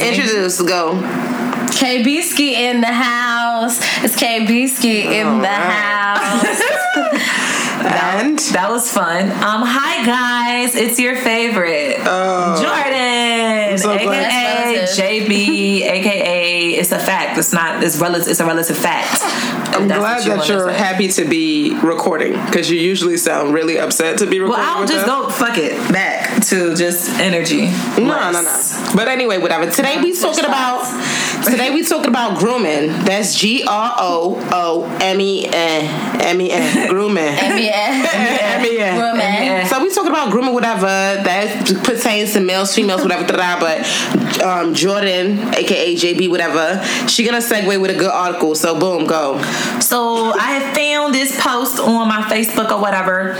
Introduce. The go. KB Ski in the house. It's KB Ski in the house. And That was fun. Um, hi guys, it's your favorite Jordan, so aka That's JB, aka it's a fact. It's not. It's relative. It's a relative fact. I'm glad that you're happy to be recording because you usually sound really upset to be recording. Well. I'll with just us. go fuck it back to just energy. No, no, no. But anyway, whatever. Today we talking about. Today we talking about grooming. That's G R O O M E N M E N grooming. yeah. M E N. Grooming. So we talking about grooming, whatever that pertains to males, females, whatever. But um, Jordan, aka JB, whatever, she gonna segue with a good article. So boom, go. So I had found this post on my Facebook or whatever,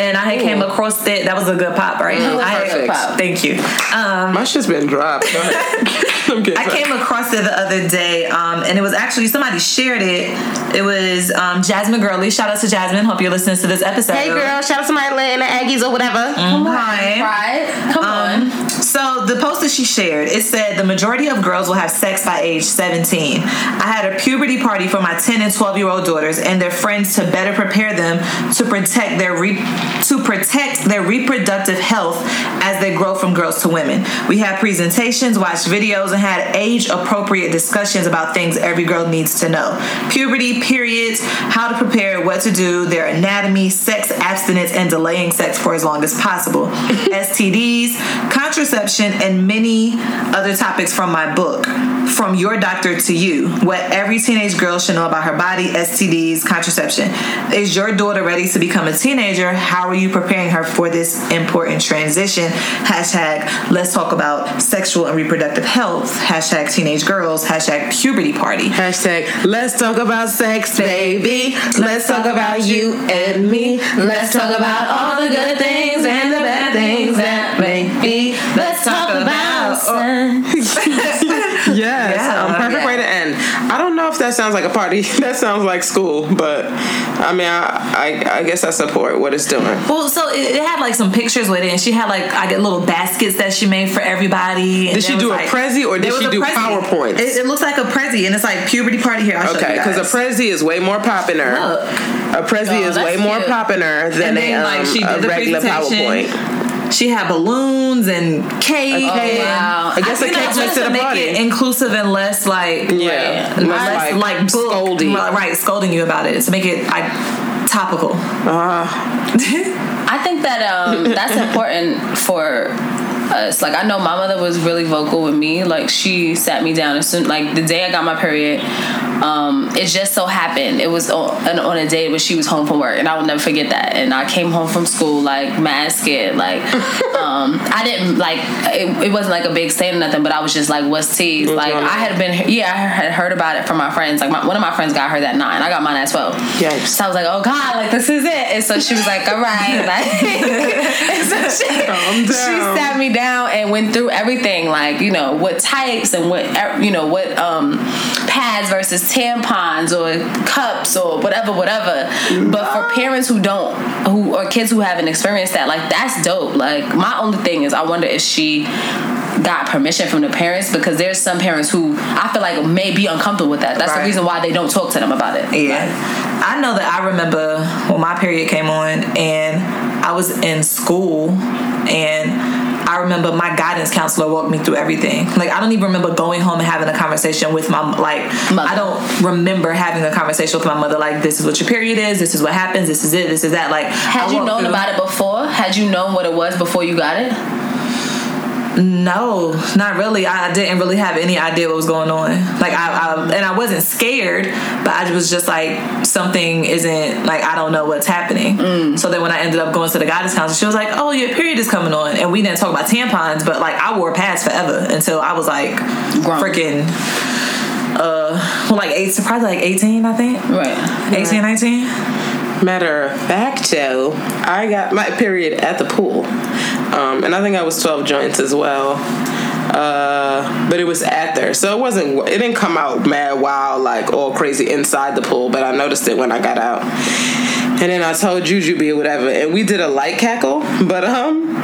and I had came across it. That was a good pop, right? Mm, I had- perfect. pop. Thank you. Um, My shit's been dropped. Go ahead. I'm kidding. I came across it the other day, um, and it was actually somebody shared it. It was um, Jasmine Gurley. Shout out to Jasmine. Hope you're listening to this episode. Hey girl, shout out to my A&T Aggies or whatever. Hi. Right? Come Um, on. So the post that she shared, it said the majority of girls will have sex by age 17. I had a puberty party for my 10 and 12 year old daughters and their friends to better prepare them to protect their re- to protect their reproductive health as they grow from girls to women. We had presentations, watched videos, and had age appropriate discussions about things every girl needs to know: puberty, periods, how to prepare, what to do, their anatomy, sex abstinence, and delaying sex for as long as possible. STDs, contraception, and many other topics from my book, From Your Doctor to You What Every Teenage Girl Should Know About Her Body, STDs, Contraception. Is your daughter ready to become a teenager? How are you preparing her for this important transition? Hashtag Let's Talk About Sexual and Reproductive Health. Hashtag Teenage Girls. Hashtag Puberty Party. Hashtag let's talk about sex, baby. Let's talk about you and me. Let's talk about all the good things and the bad things that may be. Let's Yes, Yeah, perfect yeah. way to end. I don't know if that sounds like a party. That sounds like school, but I mean, I, I, I guess I support what it's doing. Well, so it, it had like some pictures with it, and she had like I get little baskets that she made for everybody. and Did she do was, a like- Prezi or did she do Prezi. PowerPoints? It, it looks like a Prezi, and it's like puberty party here. I'll Okay, because a Prezi is way more popular. Look. A Prezi Oh, is way more cute. popular than And a, um, like, a regular. PowerPoint. She had balloons and cake. A cake. wow. I guess I a think cake makes it a make party. it inclusive and less like Yeah, less, less, like, like, book, scoldy. right? Scolding you about it to make it like topical. I think that um, that's important for us. Like I know my mother was really vocal with me. Like she sat me down as soon like the day I got my period. Um, it just so happened it was on, on a day when she was home from work, and I will never forget that. And I came home from school like mad scared. Like um, I didn't like it, it wasn't like a big stain or nothing, but I was just like, "What's teased?" Like? I had been yeah I had heard about it from my friends. Like my, one of my friends got hers that nine. I got mine at twelve. Yikes. So I was like, "Oh God, like this is it." And so she was like, "All right." Like, and so she, she sat me down and went through everything, like you know what types and what you know what um, pads versus tampons or cups or whatever, whatever. But for parents who don't, who or kids who haven't experienced that, like that's dope. Like my only thing is, I wonder if she got permission from the parents because there's some parents who I feel like may be uncomfortable with that. That's Right. the reason why they don't talk to them about it. Yeah. I know that I remember when my period came on and I was in school and I remember my guidance counselor walked me through everything. Like I don't even remember going home and having a conversation with my like Mother. I don't remember having a conversation with my mother like this is what your period is, this is what happens, this is it, this is that. Like Had I you known through- about it before? Had you known what it was before you got it? No, not really. I didn't really have any idea what was going on. Like I, I and I wasn't scared, but I was just like something isn't like I don't know what's happening. Mm. So then when I ended up going to the guidance counselor, she was like, "Oh, your period is coming on," and we didn't talk about tampons, but like I wore pads forever until I was like Grown. freaking. Uh, well, like eight, probably like eighteen, I think. Right. 18, 19. Matter of fact, Joe, I got my period at the pool, um, and I think I was twelve joints as well. Uh, but it was at there, so it wasn't. It didn't come out mad wild like all crazy inside the pool. But I noticed it when I got out, and then I told Juju be whatever, and we did a light cackle. But um,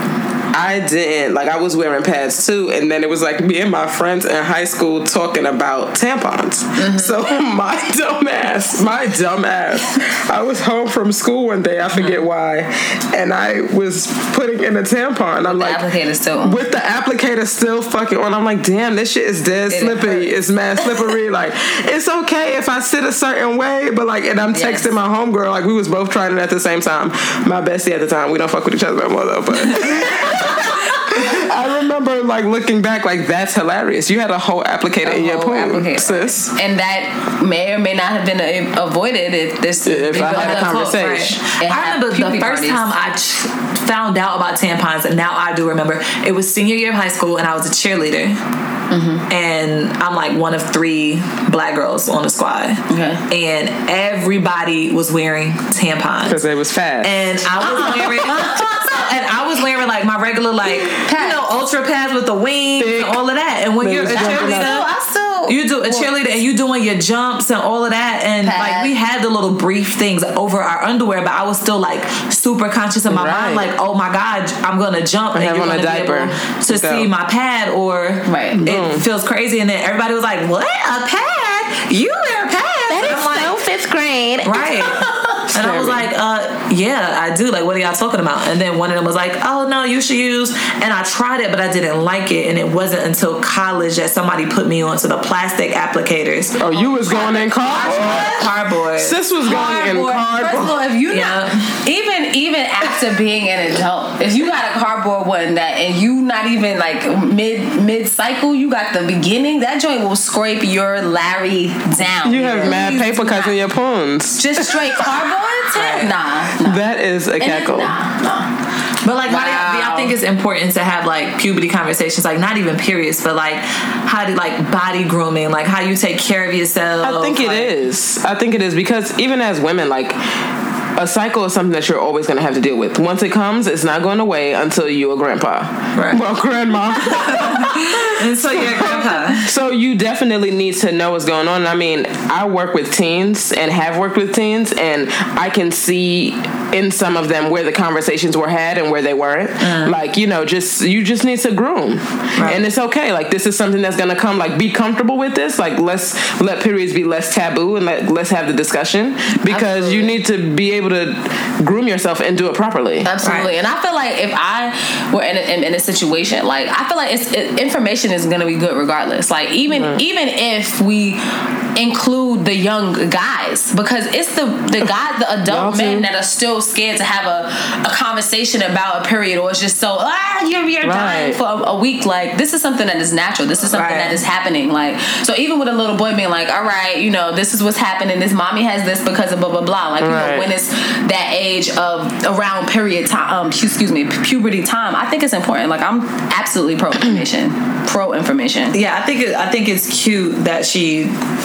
I didn't like. I was wearing pads too, and then it was like me and my friends in high school talking about tampons. Mm-hmm. So my dumb ass, my dumb ass, I was home from school one day. I forget mm-hmm. why, and I was putting in a tampon. I'm The like. applicator still. With the applicator still fucking on, I'm like, damn, this shit is dead It slippery. It's mad slippery. like, it's okay if I sit a certain way, but like, and I'm Yes. texting my homegirl, like, we was both trying it at the same time. My bestie at the time, we don't fuck with each other no more though, but. I remember like looking back, like that's hilarious. You had a whole applicator in your whole pool, applicator. sis. And that may or may not have been a- avoided if this If big I had a conversation. It I had remember the first parties. time I ch- found out about tampons, and now I do remember. It was senior year of high school, and I was a cheerleader. Mm-hmm. And I'm like one of three black girls on the squad. Okay. And everybody was wearing tampons. Because it was fast. And I was wearing, and I was wearing like my regular like you know ultra pads with the wings Thick. and all of that. And when They you're a cheerleader. I still. you do a cheerleader and you doing your jumps and all of that and Pad. like we had the little brief things over our underwear but I was still like super conscious in my Right. mind like oh my god I'm gonna jump and have you're on a gonna be diaper. able to Go. see my pad or Right. it mm-hmm. feels crazy and then everybody was like what a pad you wear pads that I'm like, fifth grade. Right. And I was like, uh, yeah, I do. Like, what are y'all talking about? And then one of them was like, oh, no, you should use. And I tried it, but I didn't like it. And it wasn't until college that somebody put me onto the plastic applicators. Oh, you was going in cardboard. Cardboard. Sis was going in Cardboard. First of all, cardboard. if you Yeah. not even even after being an adult, if you got a cardboard one that and you not even like mid mid cycle, you got the beginning. That joint will scrape your Larry down. You have mad paper cuts in your poons. Just straight cardboard? Tim? Nah, nah. That is a And cackle. Nah, nah. But like, why do y'all- I think it's important to have like puberty conversations, like not even periods, but like how do like body grooming, like how you take care of yourself. I think it like- is. I think it is because even as women, like a cycle is something that you're always going to have to deal with. Once it comes, it's not going away until you're a grandpa. Right. Well, grandma. And so your grandpa. so you definitely need to know what's going on. I mean, I work with teens and have worked with teens, and I can see in some of them where the conversations were had and where they weren't. Mm. Like you know, just you just need to groom, and it's okay. Like this is something that's gonna come. Like be comfortable with this. Like let's let periods be less taboo and let let's have the discussion because you need to be able to groom yourself and do it properly. Absolutely, and I feel like if I were in a, in, in a situation like I feel like it's it, information is gonna be good regardless. Like even even if we include the young guys because it's the the guy the adult men that are still scared to have a, a conversation about a period or it's just so ah you're you're dying for a, a week like this is something that is natural. This is something Right. that is happening. Like so even with a little boy being like all right you know this is what's happening. This mommy has this because of blah blah blah. Like you know when it's that age of around period time um excuse me puberty time i think it's important like i'm absolutely pro information pro information Yeah, I think it, I think it's cute that she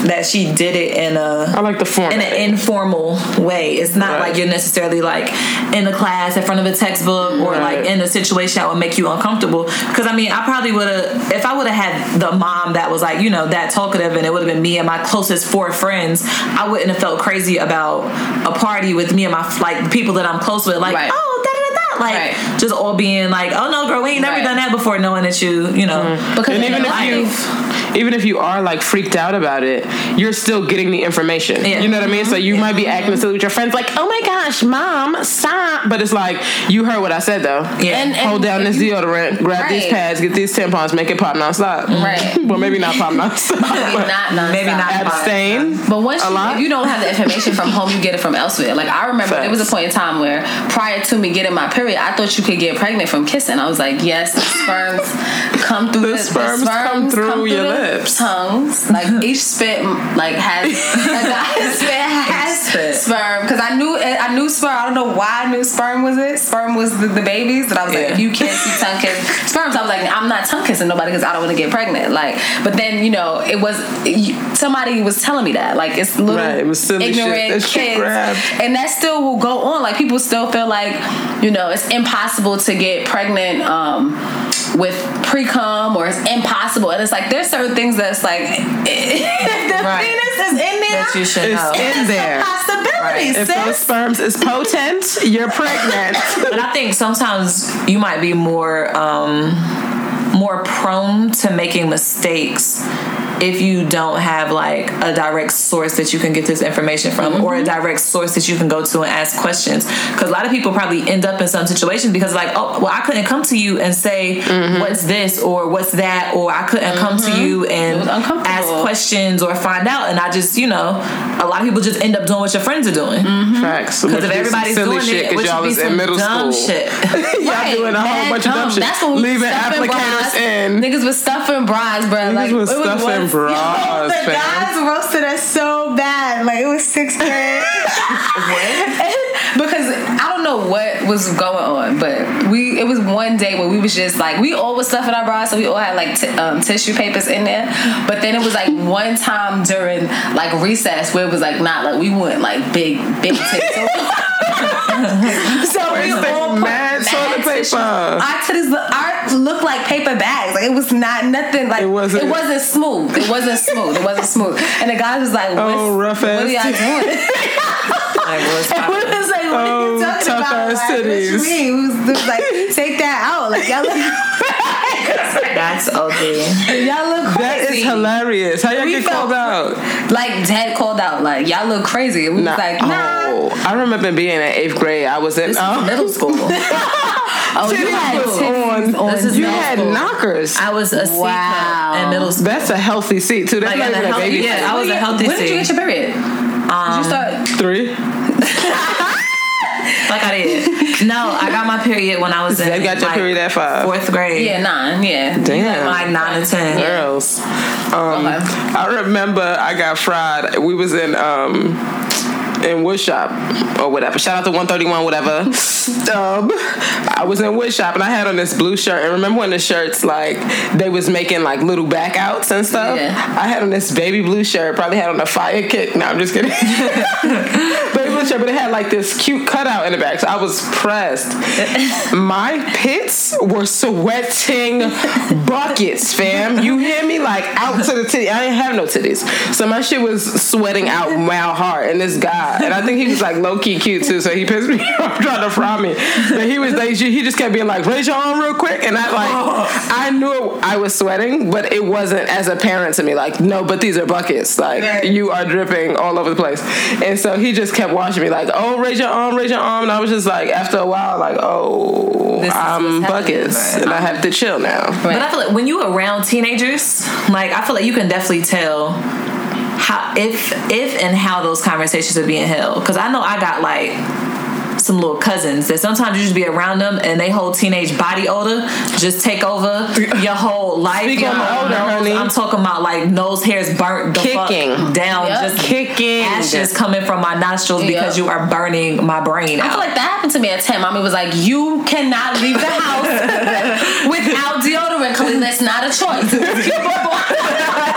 that she did it in a I like the form in an informal way. It's not Right. like you're necessarily like in a class in front of a textbook or Right. like in a situation that would make you uncomfortable. Because I mean, I probably would have if I would have had the mom that was like you know that talkative and it would have been me and my closest four friends. I wouldn't have felt crazy about a party with me and my like people that I'm close with. Like Right. oh da da da da. Like Right. just all being like oh no girl we ain't never Right. done that before, knowing that you you know mm-hmm. because and even your if you life- even if you are like freaked out about it, you're still getting the information. Yeah. You know what I mean? So you might be acting silly with your friends, like, "Oh my gosh, mom, stop!" But it's like you heard what I said though. Yeah. And- and Hold down if this you- deodorant, grab these pads, get these tampons, make it pop nonstop. Right. well, maybe not pop nonstop. Maybe but not nonstop. Maybe not. Abstain. But once A you, lot? if you don't have the information from home, you get it from elsewhere. Like I remember, there was a point in time where prior to me getting my period, I thought you could get pregnant from kissing. I was like, yes, the sperms come through The the, sperms come through your the tongues. Like each spit, like has a guy's spit has Spit. sperm. Because I knew I knew sperm. I don't know why I knew sperm was it. Sperm was the, the babies. That I was like, Yeah. if you can't see tongue kiss sperms, I was like, I'm not tongue kissing nobody because I don't want to get pregnant. Like, but then you know, it was somebody was telling me that. Like, it's little Right, it was silly shit ignorant that kids, and that still will go on. Like, people still feel like you know it's impossible to get pregnant. Um, with pre-cum or it's impossible and it's like there's certain things that's like the Right. penis is in there That you should It's know. in there. possibility If sis. those sperms is potent, you're pregnant. but I think sometimes you might be more um, more prone to making mistakes if you don't have like a direct source that you can get this information from or a mm-hmm. direct source that you can go to and ask questions because a lot of people probably end up in some situations because like oh well i couldn't come to you and say mm-hmm. what's this or what's that or i couldn't come to mm-hmm. you and ask questions or find out and i just you know a lot of people just end up doing what your friends are doing Facts. because if everybody's doing shit it, which y'all would be was in some middle dumb school. shit. Y'all Right, doing a whole mad bunch of dumb dumb. shit. That's when we Leaving applicators in. Niggas was stuffing bras, bro. Like was it stuffing one- bras, the fam. guys roasted us so bad. Like it was sixth grade. because I don't know what was going on, but we it was one day where we was just like we all was stuffing our bras, so we all had like t- um, tissue papers in there. But then it was like one time during like recess where it was like not like we went like big big tissue. so we Wasting all put mad toilet tissue. paper. Our titties, our looked like paper bags. Like it was not nothing. Like It wasn't- It wasn't smooth. It wasn't smooth. It wasn't smooth. And the guy was like, Oh, rough What ass are y'all doing? Like, what's we was like, What are Oh, you talking tough about? ass Like, what you mean? We was, we was like, Take that out. Like y'all look, That's okay. y'all look crazy. That is hilarious. How y'all We get felt- called out? Like dad called out. Like y'all look crazy. We Nah. was like, oh, Nah. Oh, I remember being in eighth grade. I was in This is oh, middle school. oh, you titties had was titties on. on This is you had school. knockers. I was a C Wow. cup in middle school. That's a healthy seat too. That's Like not in even a a healthy- baby. yeah, seat. I was a healthy When did you get your period? Um, did you start? Three. Like I did. No, I got my period when I was in They got your like, period at five. fourth grade. Yeah, nine. Yeah. Damn. Like nine and ten. girls. Um, Okay. I remember I got fried. We was in um in Woodshop or whatever. Shout out to 131, whatever. um, I was in Woodshop and I had on this blue shirt. And remember when the shirts like they was making like little backouts and stuff? Yeah. I had on this baby blue shirt. Probably had on a fire kick. No, I'm just kidding. baby shirt, but it had like this cute cutout in the back. So I was pressed. My pits were sweating buckets, fam. You hear me? Like out to the titty. I didn't have no titties. So my shit was sweating out my heart. And this guy, and I think he was like low key cute too, so he pissed me off trying to fry me. But he was like, he just kept being like, raise your arm real quick. And I like, oh. I knew I was sweating, but it wasn't as apparent to me. Like, no, but these are buckets. Like, you are dripping all over the place. And so he just kept watching me, like, oh, raise your arm, raise your arm. And I was just like, after a while, like, oh, This I'm buckets. right. And I have to chill now. But I feel like when you around teenagers, like I feel like you can definitely tell how if if and how those conversations are being held. Because I know I got like some little cousins that sometimes you just be around them and they whole teenage body odor just take over your whole life. Speak your whole odor, nose. honey. I'm talking about like nose hairs burnt the Kicking. fuck down, Yep. just Kicking. ashes coming from my nostrils because you are burning my brain I out. feel like that happened to me at 10. Mommy was like, You cannot leave the house without deodorant, Khalil. That's not a choice.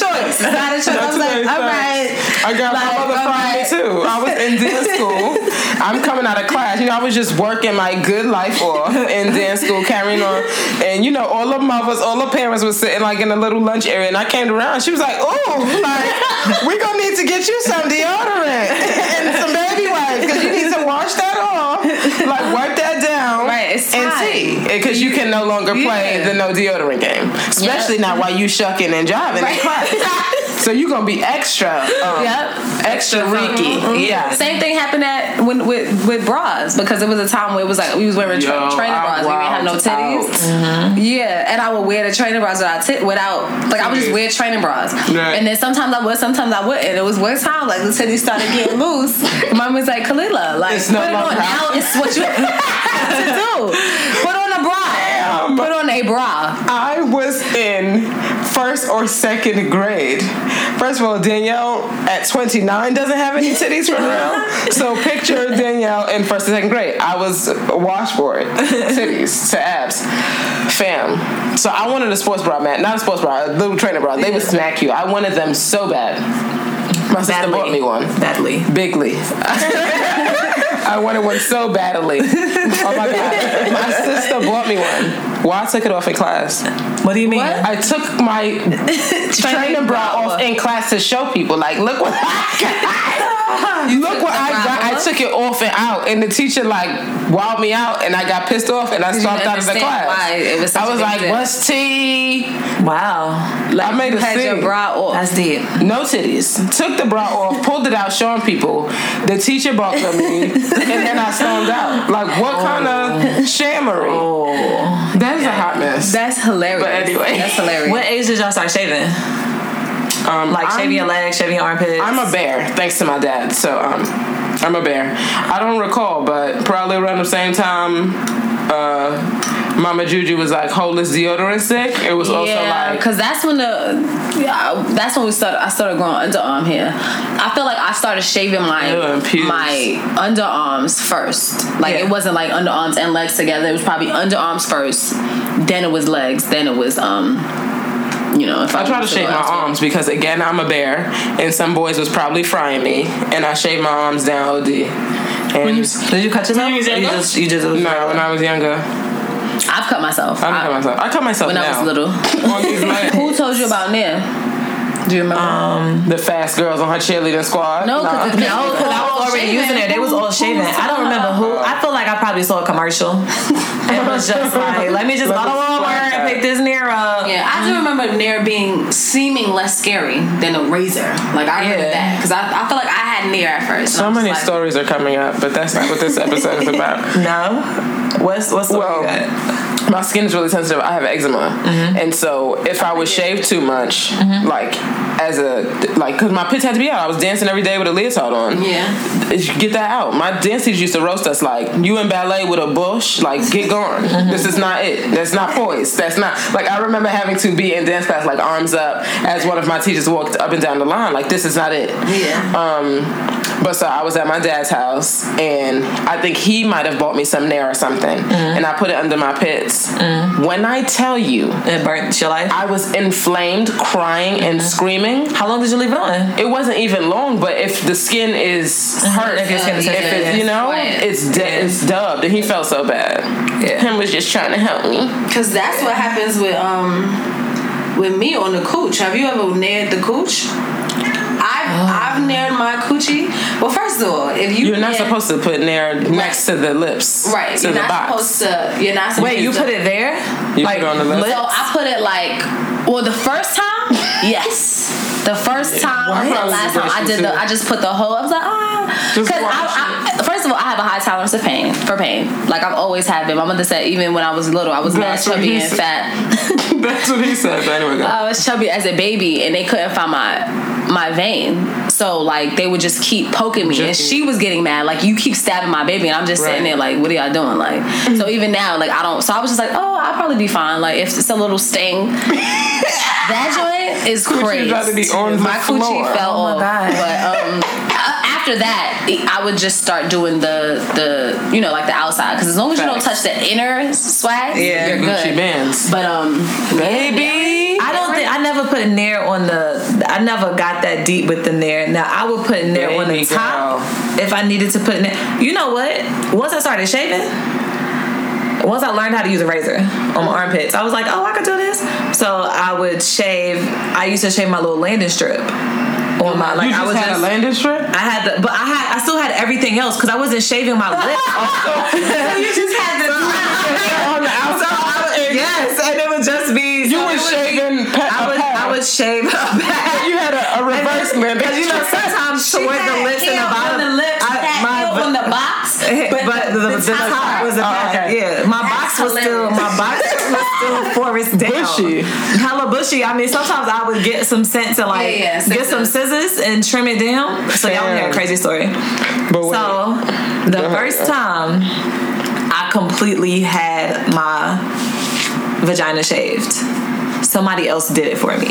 it's not a choice. It's not a choice. I was like, All right. I got Like, my mother all fried me right. too. I was in dance school. I'm coming out of class. You know, I was just working my good life off in dance school, carrying on. And you know, all the mothers, all the parents were sitting like in a little lunch area, and I came around. She was like, "Oh, like we gonna need to get you some deodorant and some baby wipes because you need to wash that off, like wipe that down, Right, it's and time. tea." Right, because you can no longer play Yeah. the no deodorant game, especially not while you shucking and jiving. in class. so you're gonna be extra, um, Yep. extra reeky. Uh-huh. Mm-hmm. Yeah. Same thing happened at when with with bras because it was a time where it was like we was wearing tra- Yo, trainer bras. We didn't have no titties. Mm-hmm. Yeah, and I would wear the training bras without tit without like I would just wear training bras. Right. And then sometimes I would, sometimes I wouldn't. It was one time like the titties started getting loose. Mom was like, Kalila, like It's put it on. Now it's what you have to do. Put on a bra. Damn. Put on a bra. I was in first or second grade. First of all, Danielle at 29 doesn't have any titties for real. So picture Danielle in first or second grade. I was a washboard, titties to abs. Fam. So I wanted a sports bra, man. Not a sports bra, a little trainer bra. They would smack you. I wanted them so bad. My sister bought me one. Badly. Bigly. I wanted one so badly. Oh my god. My sister bought me one. Well, I took it off in class. What do you mean? What? I took my training bra off in class to show people, like, look what I got. Look what I bra got. I took it off and out, and the teacher like wowed me out, and I got pissed off, and I you stomped out of the class. why it was such I a was like, deal? "What's tea?" Wow. I made You a had your bra off. That's deep. No titties. Took the bra off, pulled it out, showing people. The teacher balked at me, and then I stormed out. Like, what kind of oh. shammery? Oh. That is a hot mess. That's hilarious. But anyway. that's hilarious. What age did y'all start shaving? Um, Like I'm- shaving your legs, shaving your armpits? I'm a bear, thanks to my dad. So um, I'm a bear. I don't recall, but probably around the same time, uh, Mama Juju was like, "Hold this deodorant stick." It was also yeah, like, because that's when the yeah, that's when we started. I started growing underarm hair. I feel like I started shaving my Ew, and pubes. my underarms first. Like Yeah. it wasn't like underarms and legs together. It was probably underarms first, then it was legs, then it was um. You know, if I, I try to shave my elsewhere. arms because again, I'm a bear, and some boys was probably frying me, and I shaved my arms down OD. And Did you cut yourself? When you was Or just, you just no, when I was younger, I've cut myself. I cut myself. I cut myself when I was little. On these legs. Who told you about Nair? Do you remember? Um, the fast girls on her cheerleading squad. No, 'cause Nah. it's- No, because I was already Shaving. using it. They was all shaving. I don't remember who. I feel like I probably saw a commercial. it was just like, let me just go to Walmart and pick this Nair up. Yeah, I do mm. remember Nair being seeming less scary than a razor. Like I remember Yeah. that because I, I feel like I had Nair at first. So many like, stories are coming up, but that's not what this episode is about. No. What's what's the Well, my skin is really sensitive. I have eczema, Mm-hmm. and so if I would shave too much, like as a like, because my pits had to be out. I was dancing every day with a leotard on. Yeah. Get that out. My dance teachers used to roast us like, "You in ballet with a bush? Like, get going. Mm-hmm. This is not it. That's not poised. That's not like." I remember having to be in dance class like arms up as one of my teachers walked up and down the line. Like, this is not it. Yeah. Um, but so I was at my dad's house, and I think he might have bought me some Nair or something, Mm-hmm. and I put it under my pits. When I tell you, it burnt your life? I was inflamed, crying and Mm-hmm. screaming. How long did you leave it on? It wasn't even long, but if the skin is hurt, If skin is if it's, you know, it's de- it's dubbed, and he felt so bad. Yeah. Him was just trying to help me. Because that's what happens with um with me on the cooch. Have you ever nailed the cooch? I've I've nailed my coochie. Well, first of all, if you You're not supposed to put Nair next to the lips, right, To you're the not box. supposed to. You're not supposed Wait, you to. put it there? You like put it on the lips? So I put it like, well, the first time, yes. The first time, Why the last time I did the, I just put the whole. I was like, ah, because I, I, first of all, I have a high tolerance of pain for pain. Like I've always had been. My mother said even when I was little, I was mad That's what chubby and said. fat. That's what he said. But anyway, go. I was chubby as a baby, and they couldn't find my my vein. So like they would just keep poking me, and she was getting mad. Like you keep stabbing my baby, and I'm just sitting there like, what are y'all doing? Like so even now, like I don't. So I was just like, oh, I'll probably be fine. Like if it's a little sting. That joint is crazy. about to be on the my floor. fell Oh my off. But um, after that, I would just start doing the the you know like the outside because as long as you don't touch the inner swag, Yeah. you're Gucci good. bands. But um, Baby. I don't think I never put a Nair on the. I never got that deep with the Nair. Now I would put Nair on the Baby top girl. if I needed to put Nair. You know what? Once I started shaving, once I learned how to use a razor on my armpits, I was like, oh, I could do this. So I would shave. I used to shave my little landing strip. on my like you just I was had just a landing strip. I had the but I had I still had everything else because I wasn't shaving my lips. you just had the on the outside. yes, and it would just be You so were would be- shaving pa- I a would pad. I would shave a pad. You had a, a reverse landing Because you know strip. sometimes toward the lips and the bottom, on the lips, I- had my- heel on the box, but, the, the, the top was a Oh, pad. okay. Yeah, my box was still my box was still forest down. Bushy. hella bushy. I mean, sometimes I would get some sense to like Yeah, yeah, get some scissors and trim it down. So y'all want hear a crazy story. But wait. So the Go ahead. first time I completely had my vagina shaved, somebody else did it for me.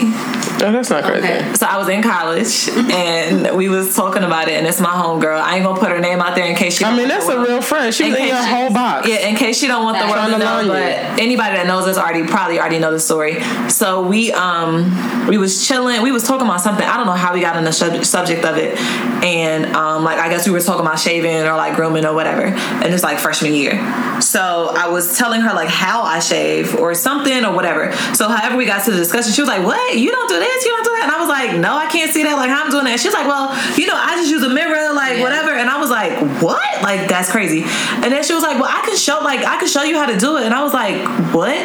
Oh, that's not crazy. Okay. So I was in college and we was talking about it, and it's my homegirl. I ain't gonna put her name out there in case she. I mean, that's a real friend. She was in case your whole box. Yeah, in case she don't want the That's world to trying to know, learn but anybody that knows us already probably already know the story. So we um we was chilling. We was talking about something. I don't know how we got on the sub- subject of it, and um like I guess we were talking about shaving or like grooming or whatever, and it's like freshman year. So I was telling her like how I shave or something or whatever. So however we got to the discussion, she was like, "What? You don't do this? You don't do that?" And I was like, "No, I can't see that. Like how I'm doing that." She's like, "Well, you know, I just use a mirror, like Yeah. whatever." And I was like, "What? Like that's crazy." And then she was like, "Well, I can show like I can show you how to do it." And I was like, "What?"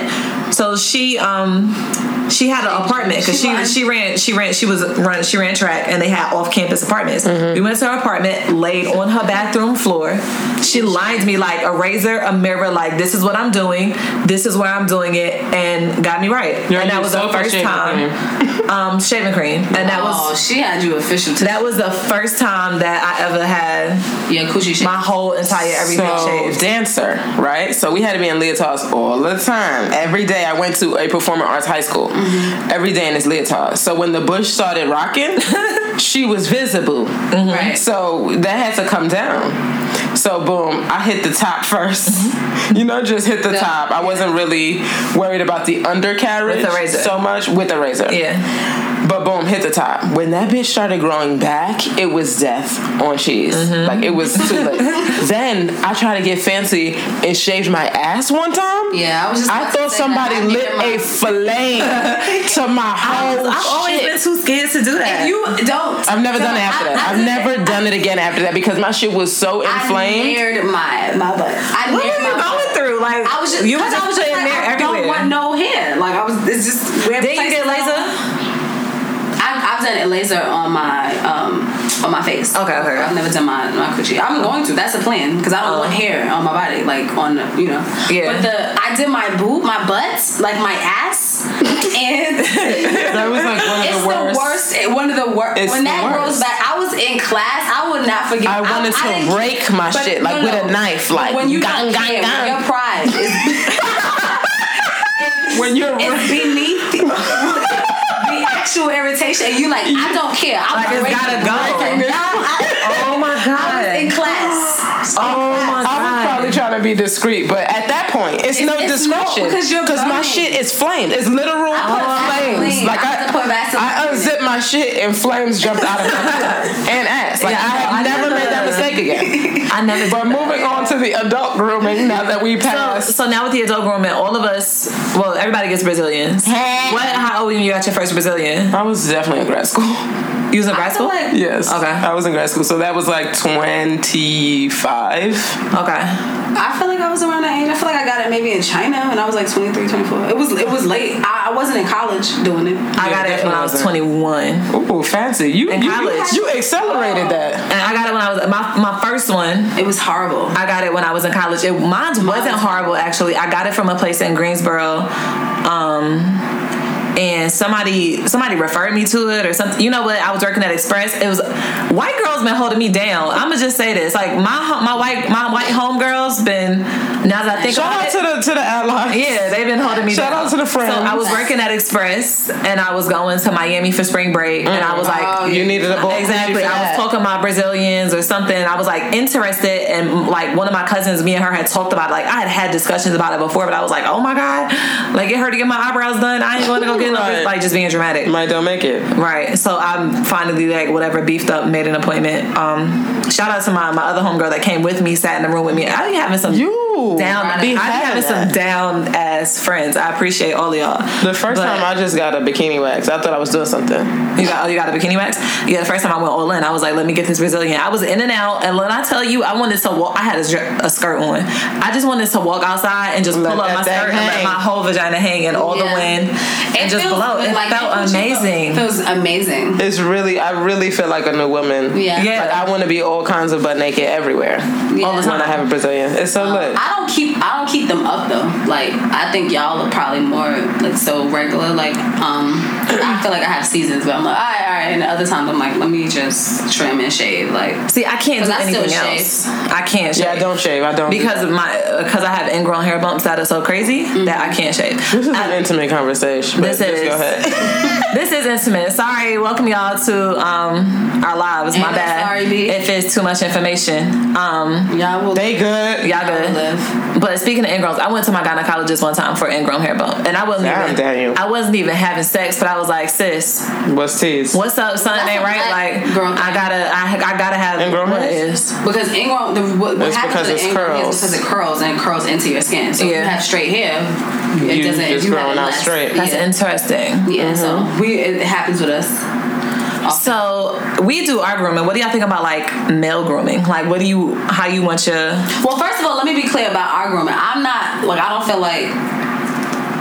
So she um she had an apartment because She she ran she ran she was run she ran track and they had off campus apartments. Mm-hmm. We went to her apartment, laid on her bathroom floor. She lined me like a razor, a mirror, like this is what I'm doing, this is where I'm doing it, and got me right. Yo, and that was the first time. um, shaving cream, and that oh, was she had you official to that was the first time that I ever had yeah, coochie my whole entire everything So shaved. dancer, right? So we had to be in leotards all the time. Every day I went to a performing arts high school. Mm-hmm. Every day in this leotard. So when the bush started rocking, she was visible. Mm-hmm. right. So that had to come down. So boom, I hit the top first. Mm-hmm. you know, just hit the Yeah. top. I wasn't really worried about the undercarriage With the razor. so much with the razor. Yeah, But boom, hit the top. When that bitch started growing back, it was death on cheese. Mm-hmm. Like it was too late. then I tried to get fancy and shaved my ass one time. Yeah, I was just I thought somebody. I lit my- a flame to my whole I've always been too scared to do that. If You don't. I've never done it after I- that. I I've did- never done it again after that because my shit was so inflamed. I nared my my butt. I what were you going butt. through? Like I was just you because were I was just just like, I don't want no hair. Like I was. It's just. Did you get laser? I, I've done it laser on my um on my face. Okay, okay. I've never done my my coochie. I'm going to. That's the plan because I don't want hair on my body, like on you know. Yeah. But the I did my boob, my butt, like my ass, and That was like one of the worst. It's the worst. eh, One of the worst. It's When the that worst. grows back, I was in class. I would not forget. I wanted to didn't- break my shit, like, with a knife, like, when you gang, gang, gang. your pride is When you're it's beneath actual irritation, and you like, I don't care. I'm Like, it's gotta go. breaking down. I, Oh my I was in class. Oh my god! I was probably trying to be discreet, but at that point, it's, It's- no it's discretion because my shit is flame. It's literal flames. Like I I, I unzipped my shit and flames jumped out of my and ass. Like Yeah, I have I never never- made that mistake again. I never. But moving on to the adult grooming, now that we So, passed. so now with the adult grooming, all of us, well, everybody gets Brazilians. Hey. what? How old were you at your first Brazilian? I was definitely in grad school. You was in grad school. like- Yes. Okay. I was in grad school, so that was like twenty five. okay. I feel like I was around that age. I feel like I got it maybe in China when I was like 23, 24. It was it was late. I, I wasn't in college doing it. I got it when I was definitely 21, Ooh, fancy! You In you, college. you accelerated that. and I got it when I was my my first one. It was horrible. I got it when I was in college. It, mine wasn't horrible actually. I got it from a place in Greensboro. Um, and somebody somebody referred me to it or something. You know what? I was working at Express. It was white girls been holding me down. I'm gonna just say this. Like my my white my white homegirls been now that I think about it. Shout out it, to the to the allies. yeah, they've been holding me Shout down. out to the friends. So I was working at Express and I was going to Miami for spring break and I was mm-hmm. like, Oh, You needed a boy Exactly. I was talking about Brazilians or something. I was like interested, and like one of my cousins, me and her had talked about. It. Like I had had discussions about it before, but I was like, oh my god, like get her to get my eyebrows done. I ain't going to go get no Right. like just being dramatic. Might don't make it. Right. So I'm finally like whatever beefed up, made an appointment. Um, shout out to my my other homegirl that came with me, sat in the room with me. I be having some. You Ooh, down. I be having some down ass friends. I appreciate all of y'all. The first But- time I just got a bikini wax, I thought I was doing something. You got oh, you got a bikini wax? Yeah, the first time I went all in, I was like, let me get this Brazilian. I was in and out, and when I tell you, I wanted to walk. I had a, a skirt on. I just wanted to walk outside and just Let pull up my thing skirt and let my whole vagina hang in all the Yeah. wind and just feels blow. It like, felt what you feel- amazing. Feels amazing. It's really, I really feel like a new woman. Yeah. Yeah. Like I want to be all kinds of butt naked everywhere. Yeah. All the time I have a Brazilian. It's so lit. I don't keep I don't keep them up though. Like I think y'all are probably more like so regular. Like um, I feel like I have seasons, but I'm like all right, all right. And other times I'm like, let me just trim and shave. Like See, I can't do I still anything shave. else. I can't shave. yeah, I don't shave. I don't do because that. of my because I have ingrown hair bumps that are so crazy that I can't shave. This is an intimate conversation. But This just is. go ahead. this is intimate. Sorry, welcome y'all to um our lives. My bad. sorry, B. If it's too much information. Um y'all will they good. y'all y'all good. live. But speaking of ingrowns, I went to my gynecologist one time for ingrown hair bump, and I wasn't Damn, even Daniel. I wasn't even having sex, but I was like, sis, What's tease? what's up, son? That's Ain't right? Like girl I gotta I, I gotta have Ingrown what hairs? is. Because ingrown, the, what, what It's happens because with it's ingrown curls. is because it curls and it curls into your skin. So if you have straight hair, it You doesn't. just you have growing out less. straight. That's yeah. interesting. Yeah, so mm-hmm. we it happens with us. So we do our grooming. What do y'all think about like male grooming? Like, what do you? How you want your? Well, first of all, let me be clear about our grooming. I'm not like I don't feel like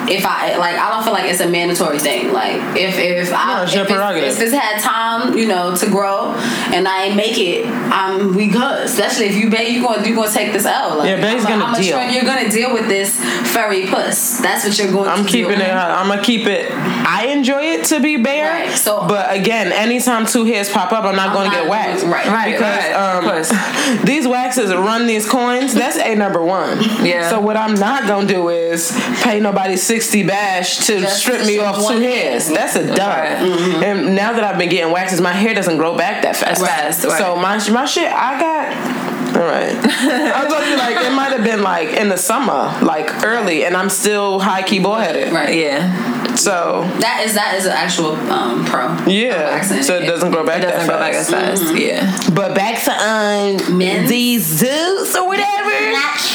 if I like I don't feel like it's a mandatory thing. Like if if I No, it's if, it's, if it's had time, you know, to grow and I ain't make it, I'm we good. Especially if you bet you going you gonna take this out. Like, Yeah, Bae's I'm, gonna I'm deal. Sure you're gonna deal with this furry puss. That's what you're going I'm to keeping it. I'm gonna keep it. I enjoy it to be bare. Right, so- but again, anytime two hairs pop up, I'm not I'm going to not get waxed. right, right, Because right, um, these waxes run these coins. That's a number one. Yeah. So what I'm not gonna do is pay nobody sixty bash to Just strip me off two hair. hairs. That's a done. Right. And now that I've been getting waxes, my hair doesn't grow back that fast. Fast, right. So my my shit, I got. All right. I was gonna like, it might have been like in the summer, like early, and I'm still high key bullheaded. Right. Yeah, So That is that is an actual um, pro. yeah, so it doesn't grow back it doesn't that go back as fast. fast. Yeah. But back to um Men's? these zoos or whatever.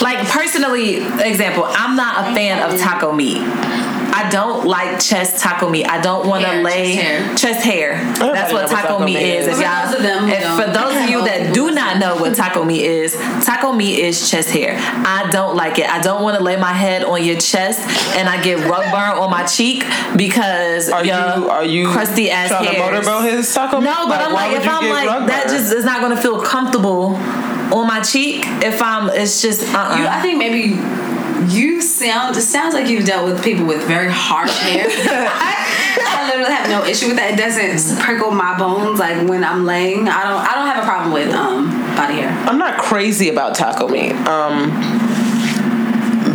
Like personally, example, I'm not a fan of taco meat. I don't like chest taco meat. I don't want to lay chest hair. chest hair. That's what knows taco, meat is. If For y'all, those of them who if, for those of you that do not know what taco meat is, taco meat is chest hair. I don't like it. I don't want to lay my head on your chest and I get rug burn on my cheek because Are you are you crusty ass trying hairs. to motorboat his taco? meat? No, but I'm like, if I'm like, that burn? just is not gonna feel comfortable on my cheek. If I'm, it's just, uh, uh You, I think maybe you sound. It sounds like you've dealt with people with very harsh hair. I, I literally have no issue with that. It doesn't prickle my bones like when I'm laying. I don't. I don't have a problem with um body hair. I'm not crazy about taco meat. Um,